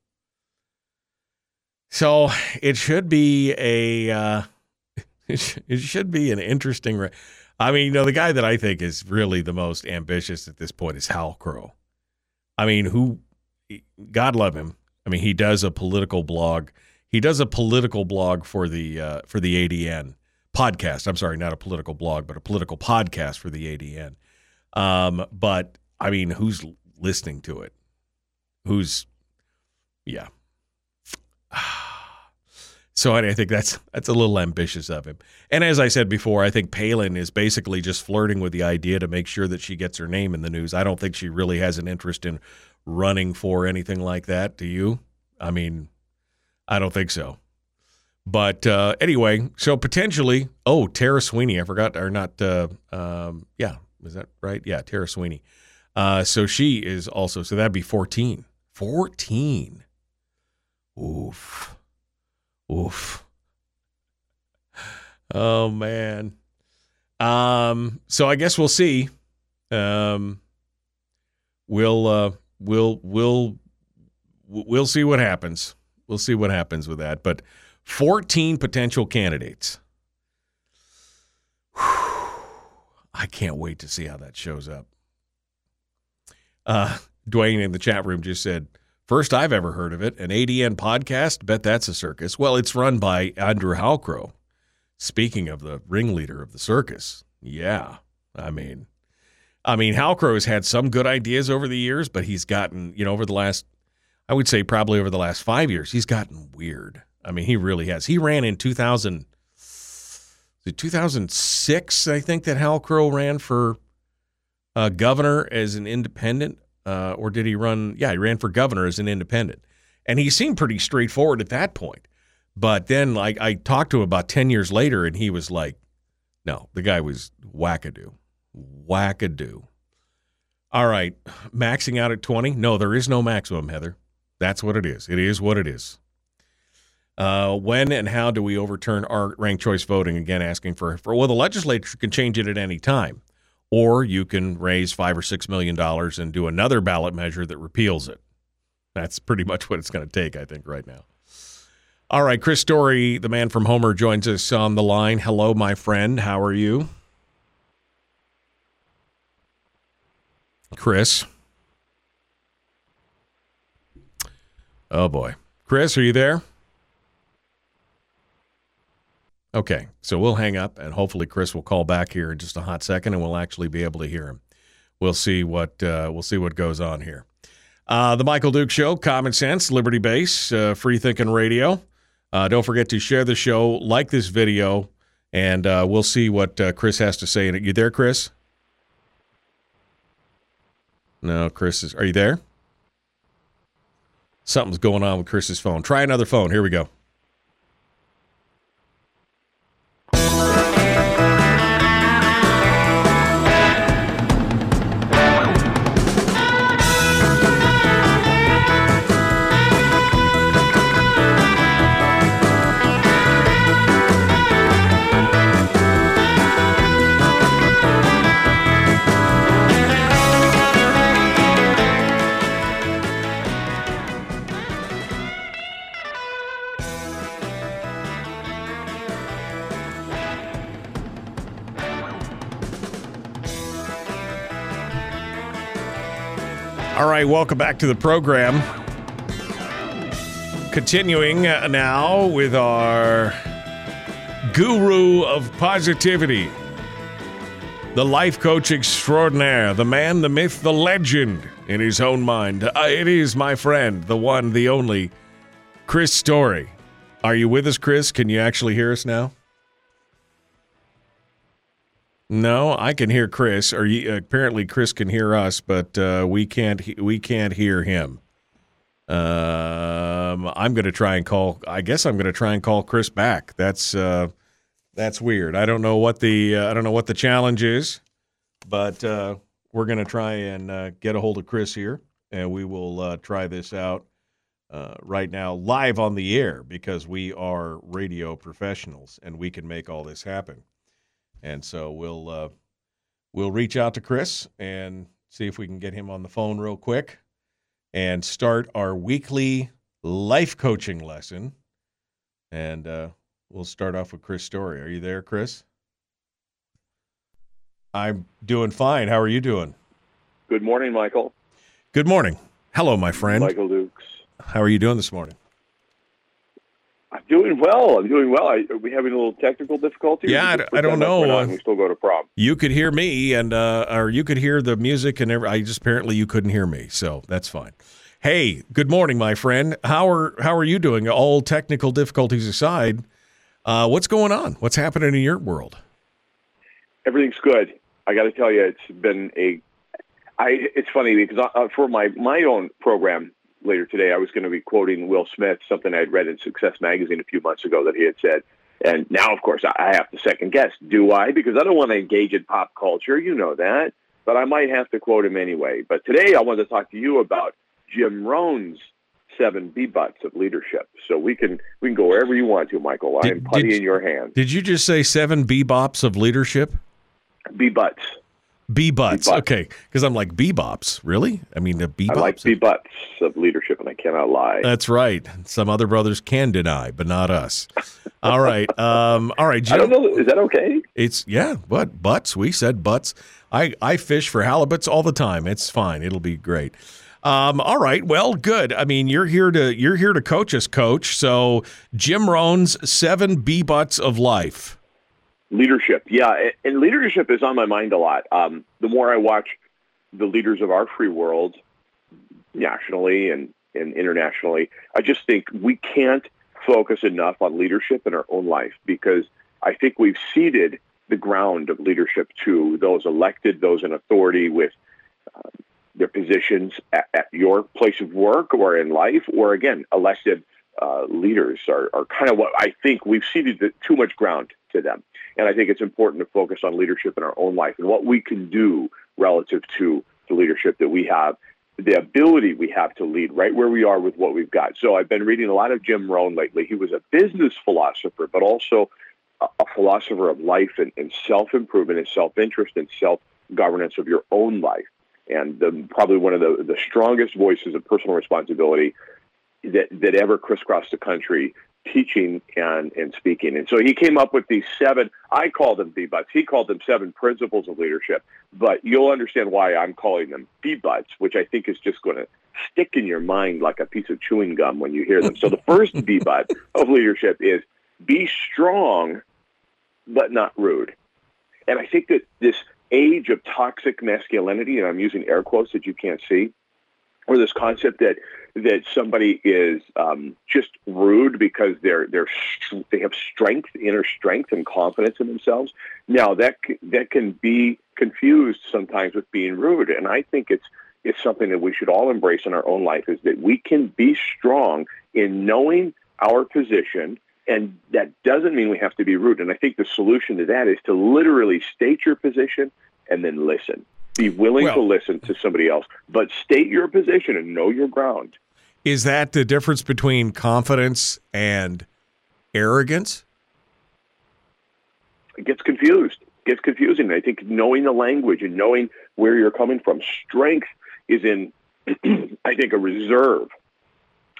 So it should be a uh, it should be an interesting. Ra- I mean, you know, the guy that I think is really the most ambitious at this point is Halcrow. I mean, who? God love him. I mean, he does a political blog. He does a political blog for the uh, for the ADN podcast. I'm sorry, not a political blog, but a political podcast for the ADN. Um, but I mean, who's listening to it? Who's, yeah. So I think that's that's a little ambitious of him. And as I said before, I think Palin is basically just flirting with the idea to make sure that she gets her name in the news. I don't think she really has an interest in running for anything like that. Do you? I mean, I don't think so. But uh, anyway, so potentially, oh, Tara Sweeney, I forgot, or not, uh, um, yeah, is that right? Yeah, Tara Sweeney. Uh, so she is also, so that'd be 14. 14. Oof. Oof. Oh, man. Um, so I guess we'll see. Um, we'll, uh, we'll, we'll, we'll see what happens. We'll see what happens with that. But 14 potential candidates. I can't wait to see how that shows up. Uh, Dwayne in the chat room just said, First I've ever heard of it, an ADN podcast. Bet that's a circus. Well, it's run by Andrew Halcrow. Speaking of the ringleader of the circus, yeah. I mean, I mean, Halcrow has had some good ideas over the years, but he's gotten, you know, over the last, I would say probably over the last five years, he's gotten weird. I mean, he really has. He ran in 2000, 2006, I think, that Halcrow ran for uh, governor as an independent. Uh, or did he run? Yeah, he ran for governor as an independent. And he seemed pretty straightforward at that point. But then, like, I talked to him about 10 years later, and he was like, no, the guy was wackadoo. Wackadoo. All right, maxing out at 20? No, there is no maximum, Heather. That's what it is. It is what it is. Uh, when and how do we overturn our ranked choice voting? Again, asking for, for well, the legislature can change it at any time, or you can raise five or six million dollars and do another ballot measure that repeals it. That's pretty much what it's going to take, I think, right now. All right, Chris Story, the man from Homer, joins us on the line. Hello, my friend. How are you? Chris. Oh, boy. Chris, are you there? Okay, so we'll hang up, and hopefully Chris will call back here in just a hot second, and we'll actually be able to hear him. We'll see what uh, we'll see what goes on here. Uh, the Michael Duke Show, Common Sense, Liberty Base, uh, Free Thinking Radio. Uh, don't forget to share the show, like this video, and uh, we'll see what uh, Chris has to say. And you there, Chris? No, Chris is. Are you there? Something's going on with Chris's phone. Try another phone. Here we go. Right, welcome back to the program. Continuing uh, now with our guru of positivity, the life coach extraordinaire, the man, the myth, the legend in his own mind. Uh, it is my friend, the one, the only, Chris Story. Are you with us, Chris? Can you actually hear us now? No, I can hear Chris. Or you, apparently, Chris can hear us, but uh, we can't. We can't hear him. Um, I'm going to try and call. I guess I'm going to try and call Chris back. That's uh, that's weird. I don't know what the uh, I don't know what the challenge is, but uh, we're going to try and uh, get a hold of Chris here, and we will uh, try this out uh, right now live on the air because we are radio professionals and we can make all this happen. And so we'll uh, we'll reach out to Chris and see if we can get him on the phone real quick and start our weekly life coaching lesson. And uh, we'll start off with Chris Story. Are you there, Chris? I'm doing fine. How are you doing? Good morning, Michael. Good morning. Hello, my friend. Michael Dukes. How are you doing this morning? I'm doing well. I'm doing well. I, are we having a little technical difficulty? Yeah, I, I don't know. Uh, we still go to prom. You could hear me, and uh, or you could hear the music, and every, I just apparently you couldn't hear me, so that's fine. Hey, good morning, my friend. How are how are you doing? All technical difficulties aside, uh, what's going on? What's happening in your world? Everything's good. I got to tell you, it's been a. I. It's funny because I, uh, for my my own program, later today. I was going to be quoting Will Smith, something I'd read in Success Magazine a few months ago that he had said. And now, of course, I have to second guess. Do I? Because I don't want to engage in pop culture. You know that. But I might have to quote him anyway. But today I wanted to talk to you about Jim Rohn's seven B butts of leadership. So we can we can go wherever you want to, Michael. I am putty in your hands. Did you just say seven bebops of leadership? B butts. B butts. Okay, because I'm like bebops. Really? I mean the bebops. I like B butts of leadership, and I cannot lie. That's right. Some other brothers can deny, but not us. all right. Um, all right. Jim, I don't know. Is that okay? It's yeah. What butts? We said butts. I I fish for halibuts all the time. It's fine. It'll be great. Um, all right. Well, good. I mean, you're here to you're here to coach us, coach. So Jim Rohn's seven B butts of life. Leadership, yeah, and leadership is on my mind a lot. Um, the more I watch the leaders of our free world, nationally and, and internationally, I just think we can't focus enough on leadership in our own life because I think we've ceded the ground of leadership to those elected, those in authority with um, their positions at, at, your place of work or in life, or again, elected uh, leaders are, are kind of what I think we've ceded the, too much ground to them. And I think it's important to focus on leadership in our own life and what we can do relative to the leadership that we have, the ability we have to lead right where we are with what we've got. So I've been reading a lot of Jim Rohn lately. He was a business philosopher, but also a, philosopher of life and, and self improvement and self interest and self governance of your own life. And the, probably one of the, the strongest voices of personal responsibility that, that ever crisscrossed the country teaching and, and speaking. And so he came up with these seven, I call them B-Butts. He called them seven principles of leadership. But you'll understand why I'm calling them B-Butts, which I think is just going to stick in your mind like a piece of chewing gum when you hear them. So the first B-Butt of leadership is be strong, but not rude. And I think that this age of toxic masculinity, and I'm using air quotes that you can't see, or this concept that that somebody is um, just rude because they're they're they have strength, inner strength, and confidence in themselves. Now that that can be confused sometimes with being rude, and I think it's it's something that we should all embrace in our own life is that we can be strong in knowing our position and that doesn't mean we have to be rude and i think the solution to that is to literally state your position and then listen be willing well, to listen to somebody else, but state your position and know your ground. Is that the difference between confidence and arrogance? It gets confused. It gets confusing. I think knowing the language and knowing where you're coming from. Strength is in, I think, a reserve.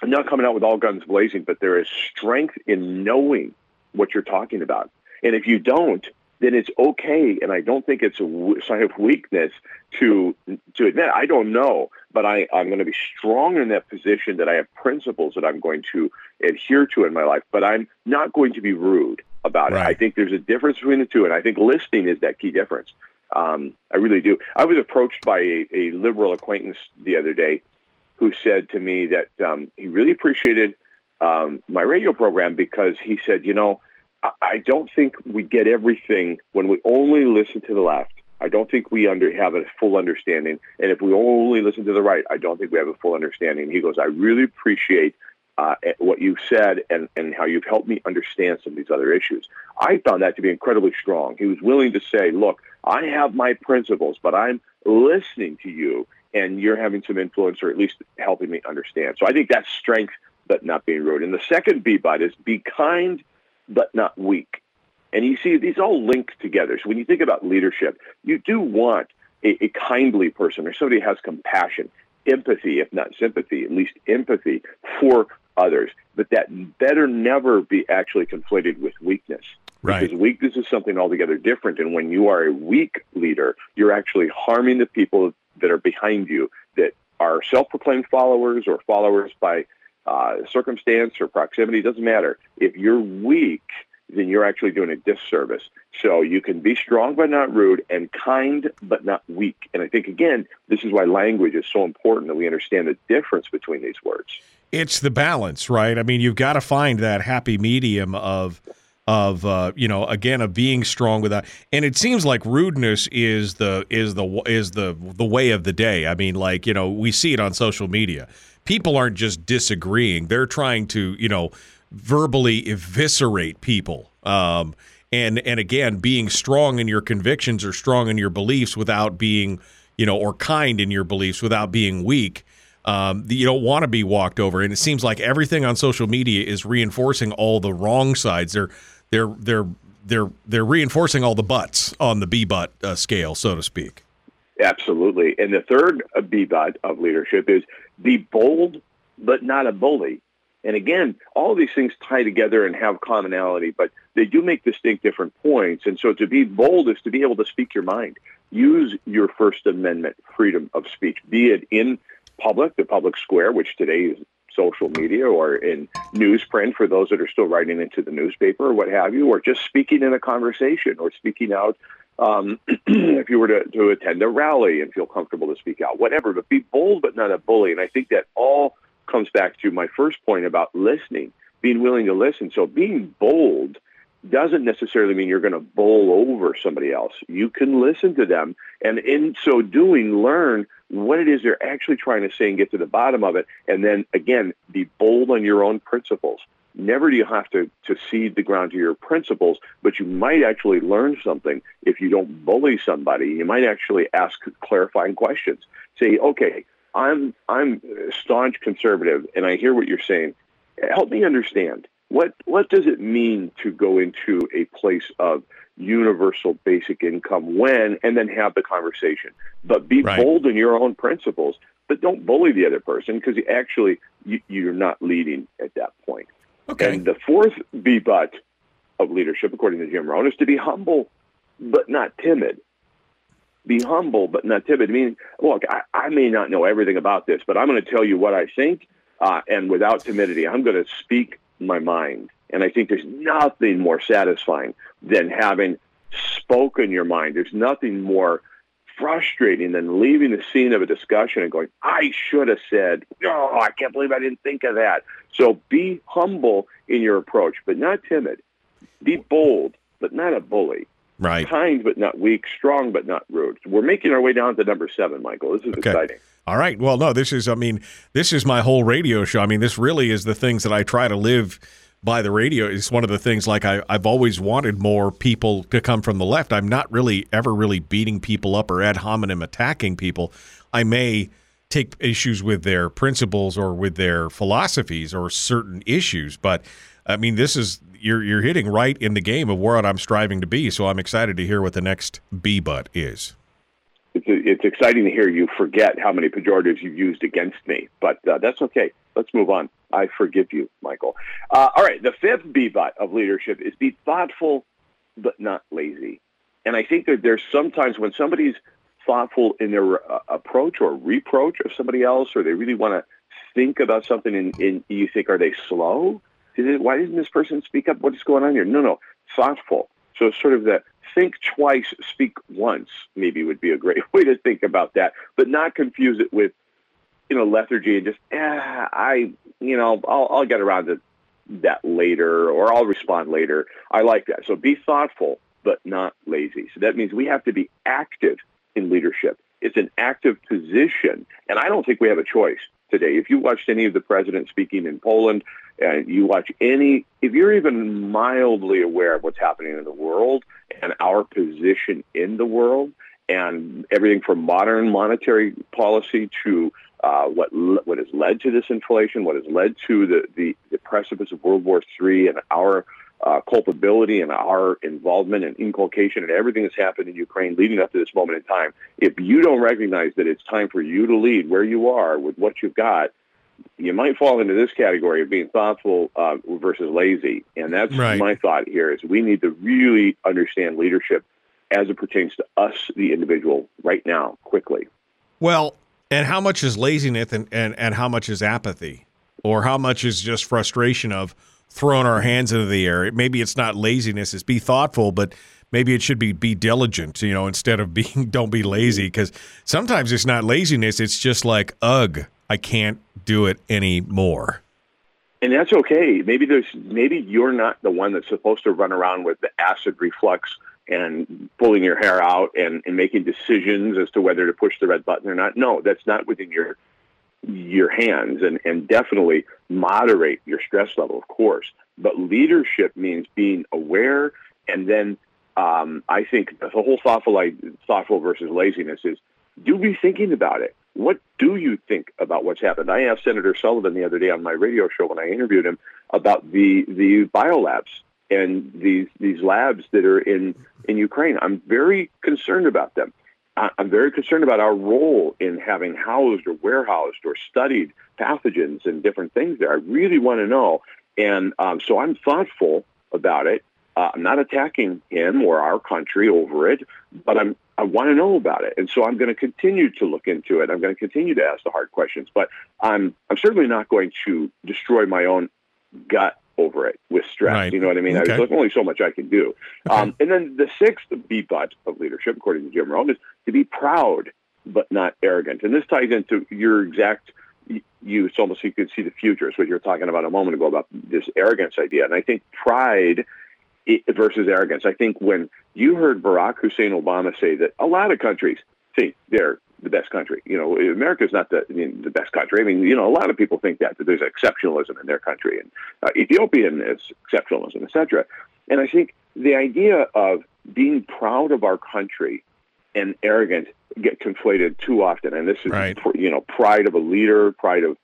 I'm not coming out with all guns blazing, but there is strength in knowing what you're talking about. And if you don't, then it's okay. And I don't think it's a sign of weakness to to admit I don't know, but I, I'm going to be strong in that position that I have principles that I'm going to adhere to in my life, but I'm not going to be rude about right. it. I think there's a difference between the two, and I think listening is that key difference. Um, I really do. I was approached by a, a liberal acquaintance the other day who said to me that um, he really appreciated um, my radio program because he said, you know, I don't think we get everything when we only listen to the left. I don't think we under have a full understanding. And if we only listen to the right, I don't think we have a full understanding. He goes, I really appreciate uh, what you've said and, and how you've helped me understand some of these other issues. I found that to be incredibly strong. He was willing to say, look, I have my principles, but I'm listening to you and you're having some influence or at least helping me understand. So I think that's strength, but not being rude. And the second B bud is be kind but not weak. And you see, these all link together. So when you think about leadership, you do want a, a kindly person or somebody who has compassion, empathy, if not sympathy, at least empathy for others. But that better never be actually conflated with weakness. Right. Because weakness is something altogether different. And when you are a weak leader, you're actually harming the people that are behind you that are self proclaimed followers or followers by uh, circumstance or proximity, doesn't matter. If you're weak, then you're actually doing a disservice. So you can be strong but not rude and kind but not weak. And I think, again, this is why language is so important that we understand the difference between these words. It's the balance, right? I mean, you've got to find that happy medium of of uh, you know again of being strong with that and it seems like rudeness is the is the is the the way of the day i mean like you know we see it on social media people aren't just disagreeing; they're trying to, you know, verbally eviscerate people. Um, and and again, being strong in your convictions or strong in your beliefs without being, you know, or kind in your beliefs without being weak. Um, you don't want to be walked over, and it seems like everything on social media is reinforcing all the wrong sides. They're they're they're they're they're reinforcing all the butts on the B butt uh, scale, so to speak. Absolutely. And the third uh, B butt of leadership is be bold, but not a bully. And again, all these things tie together and have commonality, but they do make distinct different points. And so to be bold is to be able to speak your mind. Use your First Amendment freedom of speech, be it in public, the public square, which today is social media or in newsprint for those that are still writing into the newspaper or what have you, or just speaking in a conversation or speaking out um, if you were to, to attend a rally and feel comfortable to speak out, whatever, but be bold but not a bully. And I think that all comes back to my first point about listening, being willing to listen. So being bold doesn't necessarily mean you're going to bowl over somebody else. You can listen to them and in so doing learn what it is they're actually trying to say and get to the bottom of it. And then again, be bold on your own principles. Never do you have to, to cede the ground to your principles, but you might actually learn something if you don't bully somebody. You might actually ask clarifying questions. Say, okay, I'm I'm staunch conservative, and I hear what you're saying. Help me understand what what does it mean to go into a place of universal basic income when, and then have the conversation. But be right. bold in your own principles, but don't bully the other person because actually you, you're not leading at that point. Okay. And the fourth B but of leadership, according to Jim Rohn, is to be humble but not timid be humble but not timid. I mean, look, I, I may not know everything about this, but I'm going to tell you what I think, uh, and without timidity, I'm going to speak my mind. And I think there's nothing more satisfying than having spoken your mind. There's nothing more frustrating than leaving the scene of a discussion and going, I should have said, oh, I can't believe I didn't think of that. So be humble in your approach, but not timid. Be bold, but not a bully. Right. Kind but not weak, strong but not rude. We're making our way down to number seven, Michael. This is okay. exciting. All right. Well, no, this is, I mean, this is my whole radio show. I mean, this really is the things that I try to live by the radio. It's one of the things like I, I've always wanted more people to come from the left. I'm not really ever really beating people up or ad hominem attacking people. I may take issues with their principles or with their philosophies or certain issues, but I mean, this is you're you're hitting right in the game of what I'm striving to be. So I'm excited to hear what the next B butt is. It's, it's exciting to hear you forget how many pejoratives you've used against me, but uh, that's okay. Let's move on. I forgive you, Michael. Uh, all right, the fifth B butt of leadership is be thoughtful but not lazy. And I think that there's sometimes when somebody's thoughtful in their uh, approach or reproach of somebody else, or they really want to think about something, and, and you think, are they slow? why didn't this person speak up? What is going on here? No, no, thoughtful. So it's sort of the think twice, speak once, maybe would be a great way to think about that, but not confuse it with, you know, lethargy and just, eh, I, you know, I'll, I'll get around to that later or I'll respond later. I like that. So be thoughtful, but not lazy. So that means we have to be active in leadership. It's an active position. And I don't think we have a choice today. If you watched any of the president speaking in Poland, and you watch any, if you're even mildly aware of what's happening in the world and our position in the world, and everything from modern monetary policy to uh, what what has led to this inflation, what has led to the the, the precipice of World War III, and our uh, culpability and our involvement and inculcation and everything that's happened in Ukraine leading up to this moment in time. If you don't recognize that it's time for you to lead where you are with what you've got, you might fall into this category of being thoughtful uh, versus lazy. And that's right. my thought here is we need to really understand leadership as it pertains to us, the individual, right now, quickly. Well, and how much is laziness and, and, and how much is apathy? Or how much is just frustration of throwing our hands into the air? Maybe it's not laziness, it's be thoughtful, but maybe it should be be diligent, you know, instead of being don't be lazy. Because sometimes it's not laziness, it's just like, ugh, I can't do it anymore. And that's okay. Maybe there's maybe you're not the one that's supposed to run around with the acid reflux and pulling your hair out and, and making decisions as to whether to push the red button or not. No, that's not within your your hands and, and definitely moderate your stress level, of course. But leadership means being aware. And then um, I think the whole thoughtful, thoughtful versus laziness is do be thinking about it. What do you think about what's happened? I asked Senator Sullivan the other day on my radio show when I interviewed him about the the biolabs and these these labs that are in in Ukraine. I'm very concerned about them. I'm very concerned about our role in having housed or warehoused or studied pathogens and different things there. I really want to know, and um, so I'm thoughtful about it. Uh, I'm not attacking him or our country over it, but I'm I want to know about it, and so I'm going to continue to look into it. I'm going to continue to ask the hard questions, but I'm I'm certainly not going to destroy my own gut over it with stress. Right. You know what I mean? Okay. There's only so much I can do. Okay. Um, and then the sixth B butt of leadership, according to Jim Rohn, is to be proud but not arrogant. And this ties into your exact you. It's almost you could see the future. It's what you were talking about a moment ago about this arrogance idea. And I think pride versus arrogance. I think when you heard Barack Hussein Obama say that a lot of countries think they're the best country. You know, America is not the the best country. I mean, you know, a lot of people think that that there's exceptionalism in their country, and uh, Ethiopian is exceptionalism, etc. And I think the idea of being proud of our country and arrogant get conflated too often. And this is, right. you know, pride of a leader, pride of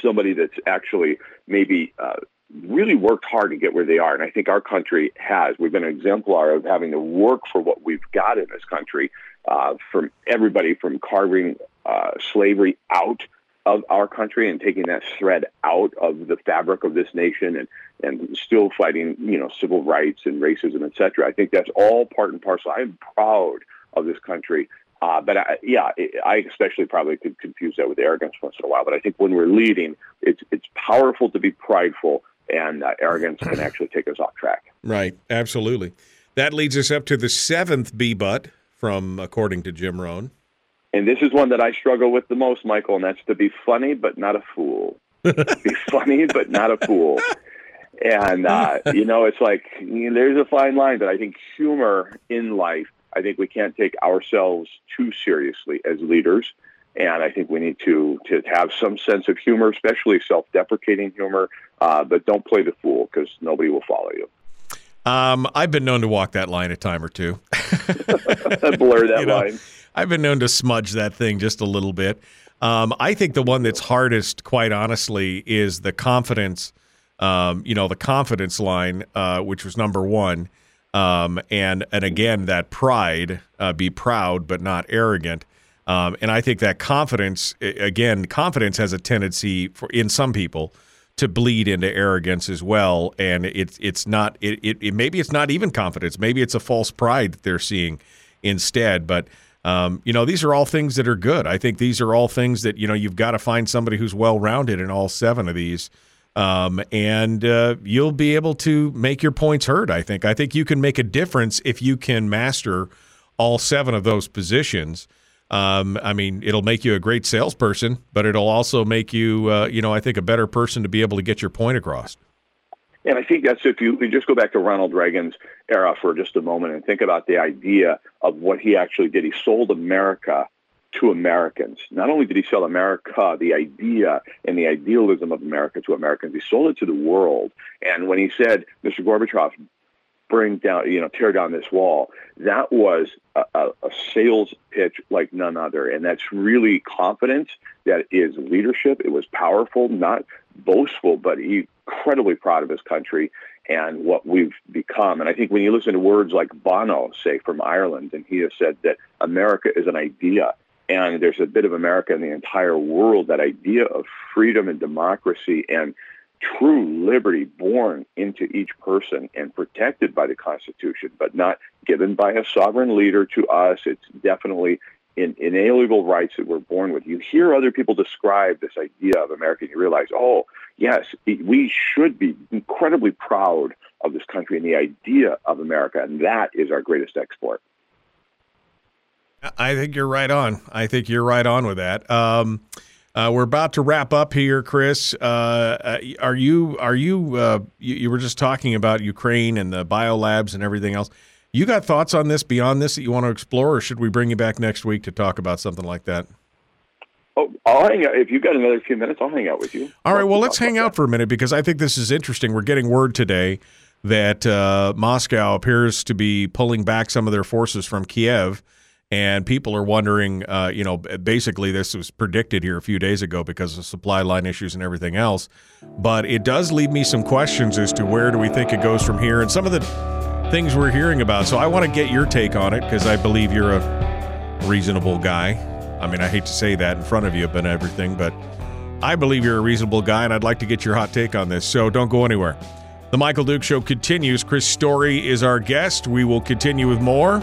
somebody that's actually maybe uh, really worked hard to get where they are. And I think our country has. We've been an exemplar of having to work for what we've got in this country, uh, from everybody from carving uh, slavery out of our country and taking that thread out of the fabric of this nation and, and still fighting, you know, civil rights and racism, et cetera. I think that's all part and parcel. I'm proud of this country. Uh, but I, yeah, I especially probably could confuse that with arrogance once in a while. But I think when we're leading, it's it's powerful to be prideful, and uh, arrogance can actually take us off track. Right, absolutely. That leads us up to the seventh B butt from according to Jim Rohn. And this is one that I struggle with the most, Michael, and that's to be funny but not a fool. be funny but not a fool. And uh, you know, it's like you know, there's a fine line, but I think humor in life. I think we can't take ourselves too seriously as leaders, and I think we need to to have some sense of humor, especially self-deprecating humor. Uh, but don't play the fool because nobody will follow you. Um, I've been known to walk that line a time or two. Blur that you know, line. I've been known to smudge that thing just a little bit. Um, I think the one that's hardest, quite honestly, is the confidence. Um, you know, the confidence line, uh, which was number one, um, and and again that pride, uh, be proud but not arrogant. Um, and I think that confidence, again, confidence has a tendency for in some people to bleed into arrogance as well. And it's it's not it, it, it, maybe it's not even confidence. Maybe it's a false pride that they're seeing instead. But um, you know, these are all things that are good. I think these are all things that you know you've got to find somebody who's well rounded in all seven of these. Um, and uh, you'll be able to make your points heard. I think. I think you can make a difference if you can master all seven of those positions. Um, I mean, it'll make you a great salesperson, but it'll also make you, uh, you know, I think a better person to be able to get your point across. And I think that's if you, you just go back to Ronald Reagan's era for just a moment and think about the idea of what he actually did. He sold America to Americans. Not only did he sell America, the idea and the idealism of America to Americans, he sold it to the world. And when he said, Mr. Gorbachev, bring down, you know, tear down this wall. That was a, a, sales pitch like none other. And that's really confidence. That is leadership. It was powerful, not boastful, but incredibly proud of his country and what we've become. And I think when you listen to words like Bono, say, from Ireland, and he has said that America is an idea. And there's a bit of America in the entire world, that idea of freedom and democracy and true liberty born into each person and protected by the Constitution, but not given by a sovereign leader to us. It's definitely in, inalienable rights that we're born with. You hear other people describe this idea of America, and you realize, oh, yes, we should be incredibly proud of this country and the idea of America, and that is our greatest export. I think you're right on. I think you're right on with that. Um, uh, we're about to wrap up here, Chris. Uh, uh, are you are you, uh, you, you were just talking about Ukraine and the biolabs and everything else? You got thoughts on this beyond this that you want to explore, or should we bring you back next week to talk about something like that? Oh, I'll hang out. If you've got another few minutes, I'll hang out with you. All right. Well, let's hang out for a minute because I think this is interesting. We're getting word today that uh, Moscow appears to be pulling back some of their forces from Kiev. And people are wondering, uh, you know, basically this was predicted here a few days ago because of supply line issues and everything else. But it does leave me some questions as to where do we think it goes from here and some of the things we're hearing about. So I want to get your take on it because I believe you're a reasonable guy. I mean, I hate to say that in front of you, but everything, but I believe you're a reasonable guy, and I'd like to get your hot take on this. So don't go anywhere. The Michael Duke Show continues. Chris Story is our guest. We will continue with more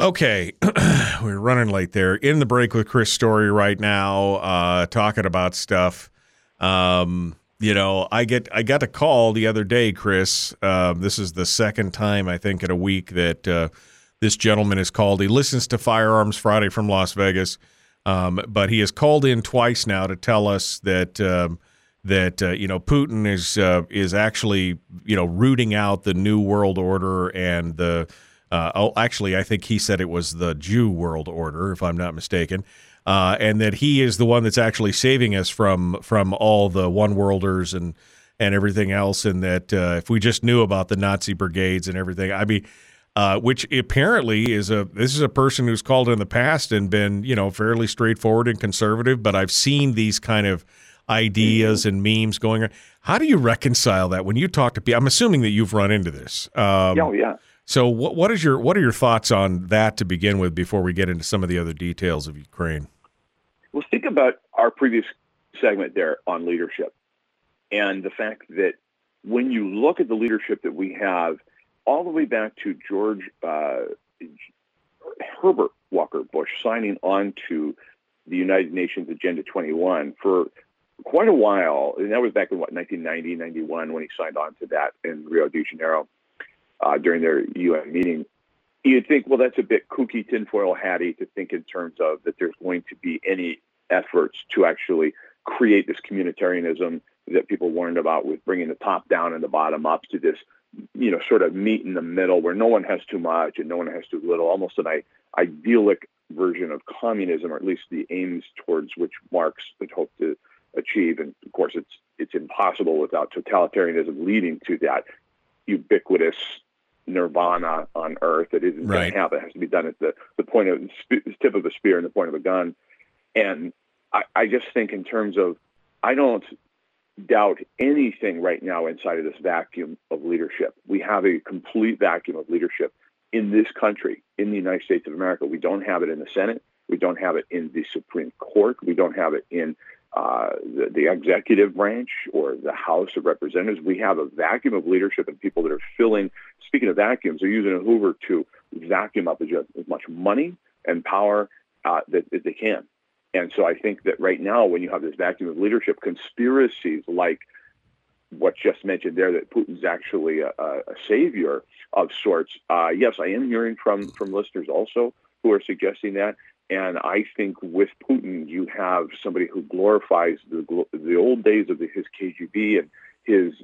Okay, we're running late there. In the break with Chris Story right now, uh, talking about stuff. Um, you know, I get I got a call the other day, Chris. Uh, this is the second time I think in a week that uh, this gentleman has called. He listens to Firearms Friday from Las Vegas, um, but he has called in twice now to tell us that. Um, that uh, you know Putin is uh, is actually you know rooting out the new world order and the uh, oh actually I think he said it was the Jew world order if I'm not mistaken uh, and that he is the one that's actually saving us from from all the one worlders and and everything else and that uh, if we just knew about the Nazi brigades and everything I mean uh, which apparently is a this is a person who's called in the past and been you know fairly straightforward and conservative but I've seen these kind of ideas and memes going on. How do you reconcile that when you talk to people? I'm assuming that you've run into this. Um, oh yeah. So what what is your what are your thoughts on that to begin with before we get into some of the other details of Ukraine? Well, think about our previous segment there on leadership and the fact that when you look at the leadership that we have, all the way back to George uh, Herbert Walker Bush signing on to the United Nations Agenda 21 for quite a while, and that was back in what 1990, 91 when he signed on to that in Rio de Janeiro uh, during their UN meeting. You'd think, well, that's a bit kooky, tinfoil hatty to think in terms of that there's going to be any efforts to actually create this communitarianism that people warned about with bringing the top down and the bottom up to this, you know, sort of meet in the middle where no one has too much and no one has too little, almost an idyllic version of communism, or at least the aims towards which Marx had hoped to achieve. And of course, it's it's impossible without totalitarianism leading to that ubiquitous nirvana on earth that isn't right. going to happen. It has to be done at the, the point of the tip of a spear and the point of a gun. And I, I just think in terms of, I don't doubt anything right now inside of this vacuum of leadership. We have a complete vacuum of leadership in this country, in the United States of America. We don't have it in the Senate. We don't have it in the Supreme Court. We don't have it in uh, the, the, executive branch or the House of Representatives. We have a vacuum of leadership and people that are filling. Speaking of vacuums, they're using a Hoover to vacuum up as, as much money and power uh, that, that, they can. And so I think that right now, when you have this vacuum of leadership, conspiracies like what's just mentioned there, that Putin's actually a, a savior of sorts. Uh, yes, I am hearing from from listeners also who are suggesting that. And I think with Putin, you have somebody who glorifies the the old days of the, his KGB and his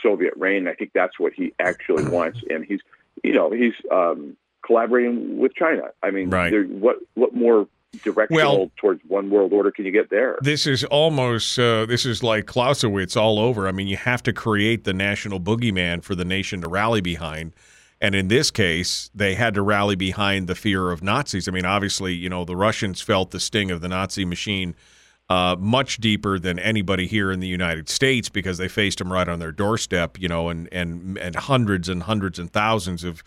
Soviet reign. I think that's what he actually wants, and he's you know he's um, collaborating with China. I mean, right. what what more directional well, towards one world order can you get there? This is almost uh, this is like Clausewitz all over. I mean, you have to create the national boogeyman for the nation to rally behind. And in this case, they had to rally behind the fear of Nazis. I mean, obviously, you know, the Russians felt the sting of the Nazi machine uh, much deeper than anybody here in the United States because they faced them right on their doorstep, you know, and, and, and hundreds and hundreds and thousands of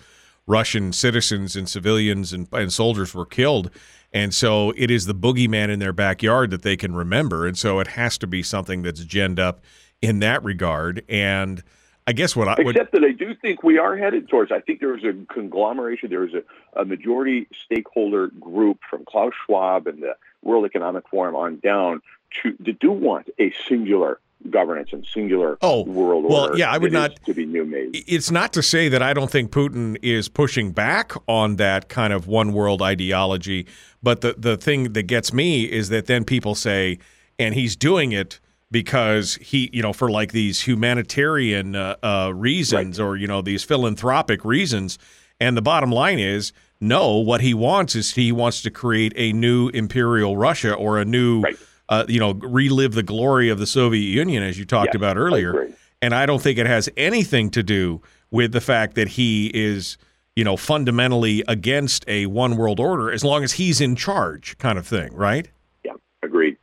Russian citizens and civilians and, and soldiers were killed. And so it is the boogeyman in their backyard that they can remember. And so it has to be something that's ginned up in that regard. And I guess what I except that I do think we are headed towards. I think there is a conglomeration. There is a, a majority stakeholder group from Klaus Schwab and the World Economic Forum on down to, to do want a singular governance and singular oh, world well, order. yeah, I would not to be new made. It's not to say that I don't think Putin is pushing back on that kind of one world ideology, but the the thing that gets me is that then people say, and he's doing it because he, you know, for like these humanitarian uh, uh, reasons right. or you know these philanthropic reasons. And the bottom line is, no. What he wants is he wants to create a new imperial Russia or a new, right. uh, you know, relive the glory of the Soviet Union, as you talked about earlier. I and I don't think it has anything to do with the fact that he is, you know, fundamentally against a one world order, as long as he's in charge, kind of thing, right? Yeah, agreed.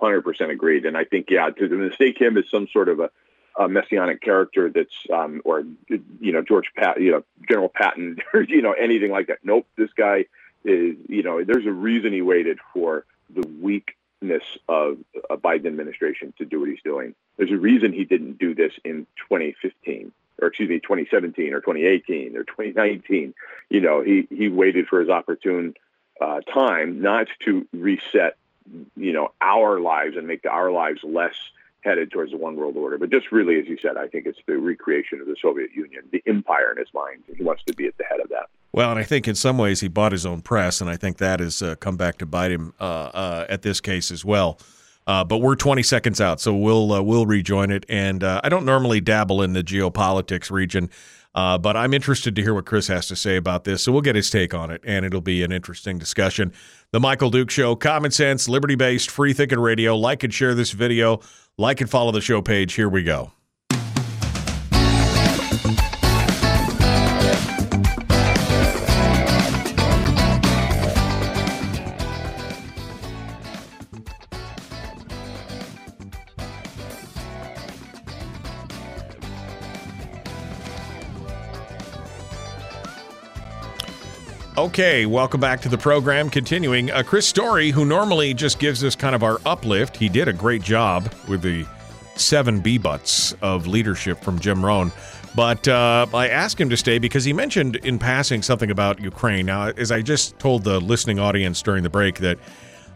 Hundred percent agreed. And I think yeah, to mistake him as some sort of a, a messianic character that's um, or you know George Pat, you know General Patton, or you know anything like that. Nope, this guy is you know there's a reason he waited for the weakness of a Biden administration to do what he's doing. There's a reason he didn't do this in 2015 or excuse me 2017 or 2018 or 2019. You know he he waited for his opportune uh, time not to reset you know our lives and make our lives less headed towards the one world order. But just really, as you said, I think it's the recreation of the Soviet Union, the empire in his mind. He wants to be at the head of that. Well, and I think in some ways he bought his own press, and I think that has uh, come back to bite him uh, uh, at this case as well. Uh, but we're 20 seconds out, so we'll uh, we'll rejoin it. And uh, I don't normally dabble in the geopolitics region. Uh, but I'm interested to hear what Chris has to say about this. So we'll get his take on it, and it'll be an interesting discussion. The Michael Duke Show, common sense, liberty based, free thinking radio. Like and share this video. Like and follow the show page. Here we go. Okay, welcome back to the program. Continuing, uh, Chris Story, who normally just gives us kind of our uplift, he did a great job with the seven B butts of leadership from Jim Rohn. But uh, I asked him to stay because he mentioned in passing something about Ukraine. Now, as I just told the listening audience during the break, that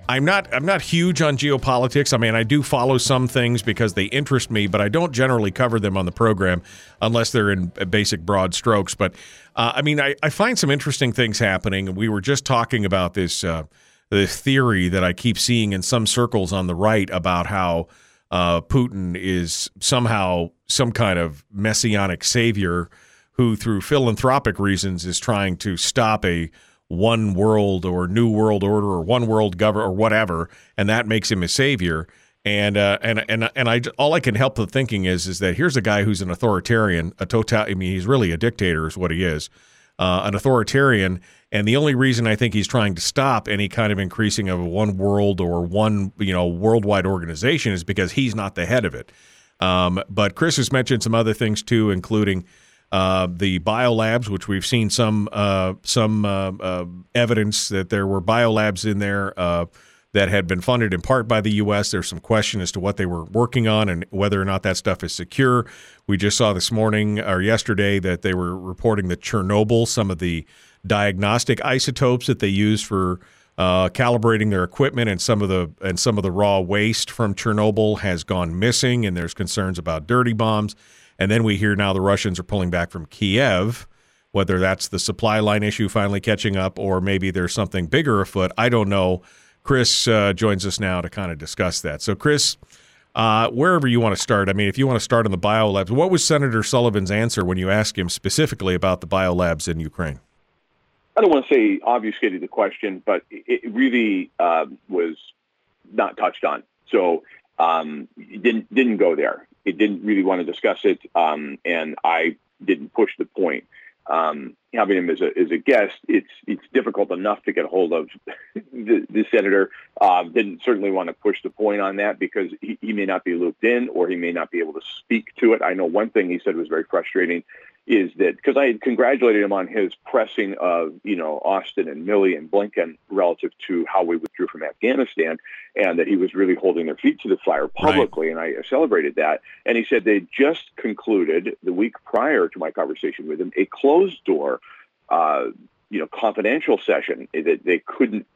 I'm not I'm not huge on geopolitics. I mean, I do follow some things because they interest me, but I don't generally cover them on the program unless they're in basic broad strokes. But uh, I mean, I, I find some interesting things happening. We were just talking about this uh, this theory that I keep seeing in some circles on the right about how uh, Putin is somehow some kind of messianic savior who, through philanthropic reasons, is trying to stop a one world or new world order or one world government or whatever, and that makes him a savior. And uh, and and and I all I can help the thinking is is that here's a guy who's an authoritarian, a total. I mean, he's really a dictator, is what he is, uh, an authoritarian. And the only reason I think he's trying to stop any kind of increasing of a one world or one you know worldwide organization is because he's not the head of it. Um, but Chris has mentioned some other things too, including uh, the biolabs, which we've seen some uh, some uh, uh evidence that there were biolabs in there uh, that had been funded in part by the U.S. There's some question as to what they were working on and whether or not that stuff is secure. We just saw this morning or yesterday that they were reporting that Chernobyl, some of the diagnostic isotopes that they use for calibrating their equipment and some of the and some of the raw waste from Chernobyl has gone missing, and there's concerns about dirty bombs. And then we hear now the Russians are pulling back from Kiev, whether that's the supply line issue finally catching up or maybe there's something bigger afoot. I don't know. Chris uh, joins us now to kind of discuss that. So, Chris, uh, wherever you want to start, I mean, if you want to start on the biolabs, what was Senator Sullivan's answer when you asked him specifically about the biolabs in Ukraine? I don't want to say obfuscated the question, but it really uh, was not touched on. So um, didn't didn't go there. It didn't really want to discuss it, um, and I didn't push the point. Um, having him as a as a guest, it's it's difficult enough to get a hold of the, the senator. Uh, didn't certainly want to push the point on that because he, he may not be looped in or he may not be able to speak to it. I know one thing he said was very frustrating is that because I had congratulated him on his pressing of you know Austin and Milley and Blinken relative to how we withdrew from Afghanistan, and that he was really holding their feet to the fire publicly, right. and I celebrated that. And he said they just concluded the week prior to my conversation with him a closed door, uh, you know, confidential session that they couldn't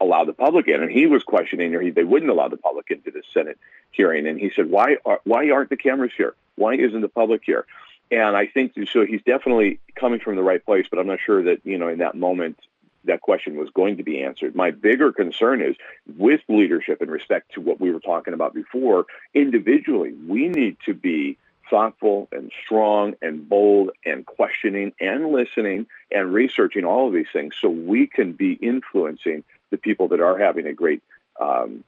allow the public in, and he was questioning, or he, they wouldn't allow the public into the Senate hearing, and he said, "Why are, why aren't the cameras here? Why isn't the public here?" And I think so. He's definitely coming from the right place, but I'm not sure that you know in that moment that question was going to be answered. My bigger concern is with leadership in respect to what we were talking about before. Individually, we need to be thoughtful and strong and bold and questioning and listening and researching all of these things so we can be influencing the people that are having a great um,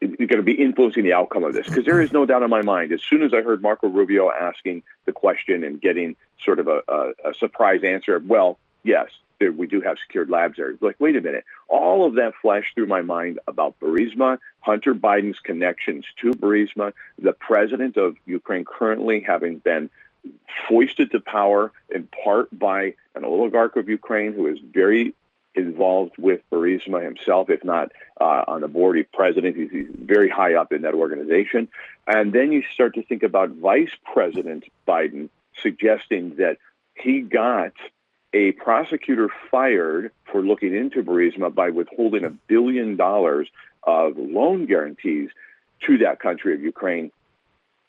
going to be influencing the outcome of this. Because there is no doubt in my mind as soon as i heard marco rubio asking the question and getting sort of a, a, a surprise answer of well yes there, we do have secured labs there. Like wait a minute. All of that flashed through my mind about burisma hunter biden's connections to burisma the president of ukraine currently having been foisted to power in part by an oligarch of ukraine who is very involved with Burisma himself, if not uh, on the board, he's president. He's, he's, very high up in that organization. And then you start to think about Vice President Biden suggesting that he got a prosecutor fired for looking into Burisma by withholding a billion dollars of loan guarantees to that country of Ukraine.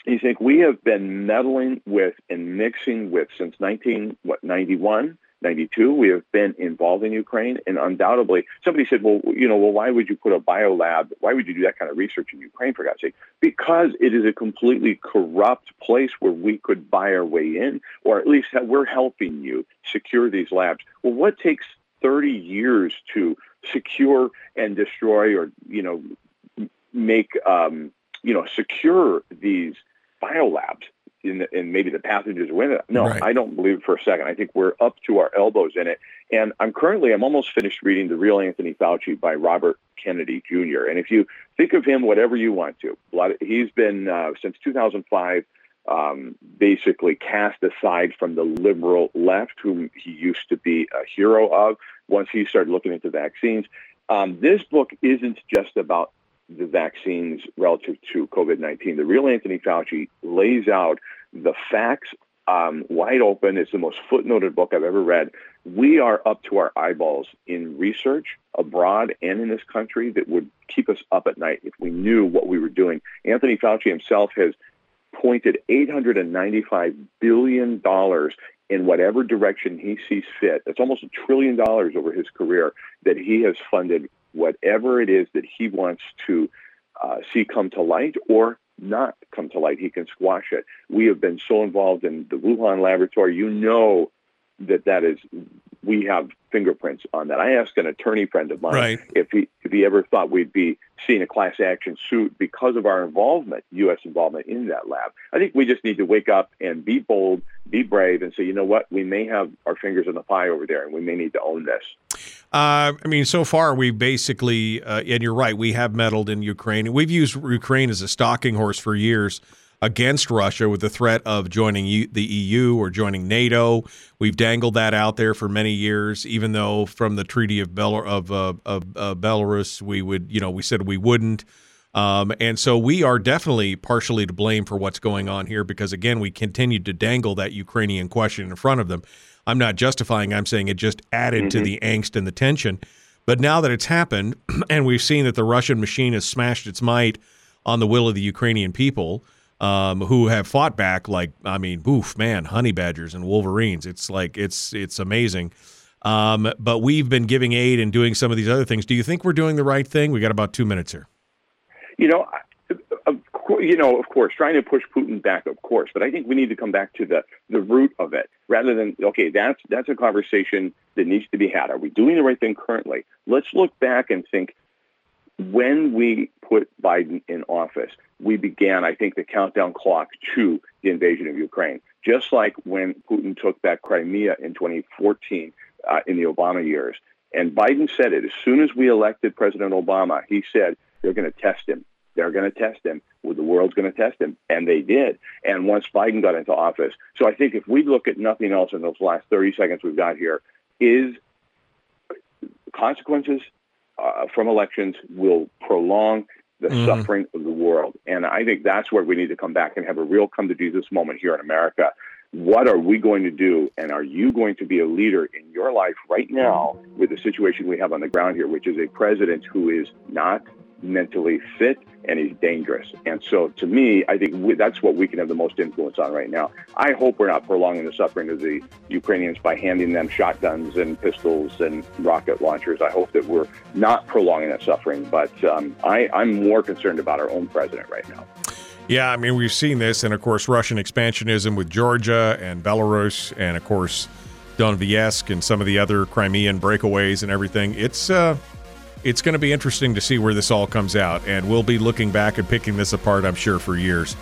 You think we have been meddling with and mixing with since 19 what 91 92. We have been involved in Ukraine, and undoubtedly, somebody said, "Well, you know, well, why would you put a bio lab? Why would you do that kind of research in Ukraine, for God's sake?" Because it is a completely corrupt place where we could buy our way in, or at least we're helping you secure these labs. Well, what takes 30 years to secure and destroy, or you know, make um, you know, secure these biolabs? And maybe the passengers win it. No, right. I don't believe it for a second. I think we're up to our elbows in it. And I'm currently, I'm almost finished reading The Real Anthony Fauci by Robert Kennedy Jr. And if you think of him whatever you want to, he's been uh, since 2005 um, basically cast aside from the liberal left, whom he used to be a hero of once he started looking into vaccines. Um, this book isn't just about the vaccines relative to COVID 19. The real Anthony Fauci lays out the facts um, wide open. It's the most footnoted book I've ever read. We are up to our eyeballs in research abroad and in this country that would keep us up at night if we knew what we were doing. Anthony Fauci himself has pointed $895 billion in whatever direction he sees fit. It's almost a trillion dollars over his career that he has funded whatever it is that he wants to uh, see come to light or not come to light. He can squash it. We have been so involved in the Wuhan laboratory. You know that that is we have fingerprints on that. I asked an attorney friend of mine right. if he if he ever thought we'd be seeing a class action suit because of our involvement, U.S. involvement in that lab. I think we just need to wake up and be bold, be brave, and say, you know what, we may have our fingers in the pie over there, and we may need to own this. Uh, I mean, so far we basically, uh, and you're right, we have meddled in Ukraine. We've used Ukraine as a stalking horse for years against Russia with the threat of joining the EU or joining NATO. We've dangled that out there for many years, even though from the Treaty of, Bel- of, uh, of uh, Belarus, we would, you know, we said we wouldn't. Um, and so we are definitely partially to blame for what's going on here because, again, we continued to dangle that Ukrainian question in front of them. I'm not justifying, I'm saying it just added mm-hmm. to the angst and the tension. But now that it's happened, and we've seen that the Russian machine has smashed its might on the will of the Ukrainian people, um, who have fought back like I mean, oof, man, honey badgers and wolverines. It's like it's it's amazing. Um, but we've been giving aid and doing some of these other things. Do you think we're doing the right thing? We got about two minutes here. You know, of course, you know, of course, trying to push Putin back, of course. But I think we need to come back to the the root of it, rather than okay, that's that's a conversation that needs to be had. Are we doing the right thing currently? Let's look back and think when we put Biden in office, we began, I think, the countdown clock to the invasion of Ukraine. Just like when Putin took back Crimea in 2014 uh, in the Obama years. And Biden said it as soon as we elected President Obama, he said they're going to test him. they're going to test him. Well, the world's going to test him, and they did. And once Biden got into office, so I think if we look at nothing else in those last 30 seconds we've got here, is consequences uh, from elections will prolong the Mhm. suffering of the world. And I think that's where we need to come back and have a real come to Jesus moment here in America. What are we going to do? And are you going to be a leader in your life right now with the situation we have on the ground here, which is a president who is not mentally fit and he's dangerous. And so to me, I think we, that's what we can have the most influence on right now. I hope we're not prolonging the suffering of the Ukrainians by handing them shotguns and pistols and rocket launchers. I hope that we're not prolonging that suffering. But um, I, I'm more concerned about our own president right now. Yeah, I mean, we've seen this, and of course, Russian expansionism with Georgia and Belarus, and of course, Donetsk and some of the other Crimean breakaways and everything. It's uh, it's going to be interesting to see where this all comes out, and we'll be looking back and picking this apart, I'm sure, for years.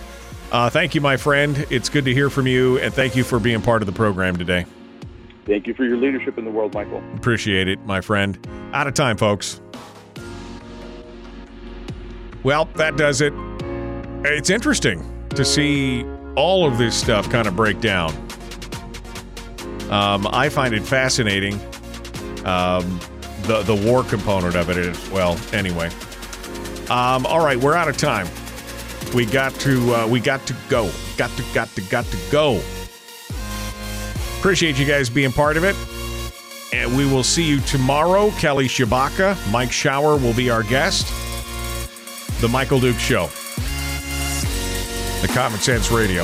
Uh, thank you, my friend. It's good to hear from you, and thank you for being part of the program today. Thank you for your leadership in the world, Michael. Appreciate it, my friend. Out of time, folks. Well, that does it. It's interesting to see all of this stuff kind of break down. Um, I find it fascinating. Um, the the war component of it as well. Anyway, um, all right, we're out of time. We got to uh, we got to go. Got to got to got to go. Appreciate you guys being part of it. And we will see you tomorrow. Kelly Tshibaka, Mike Shower will be our guest. The Michael Duke Show. The Common Sense Radio.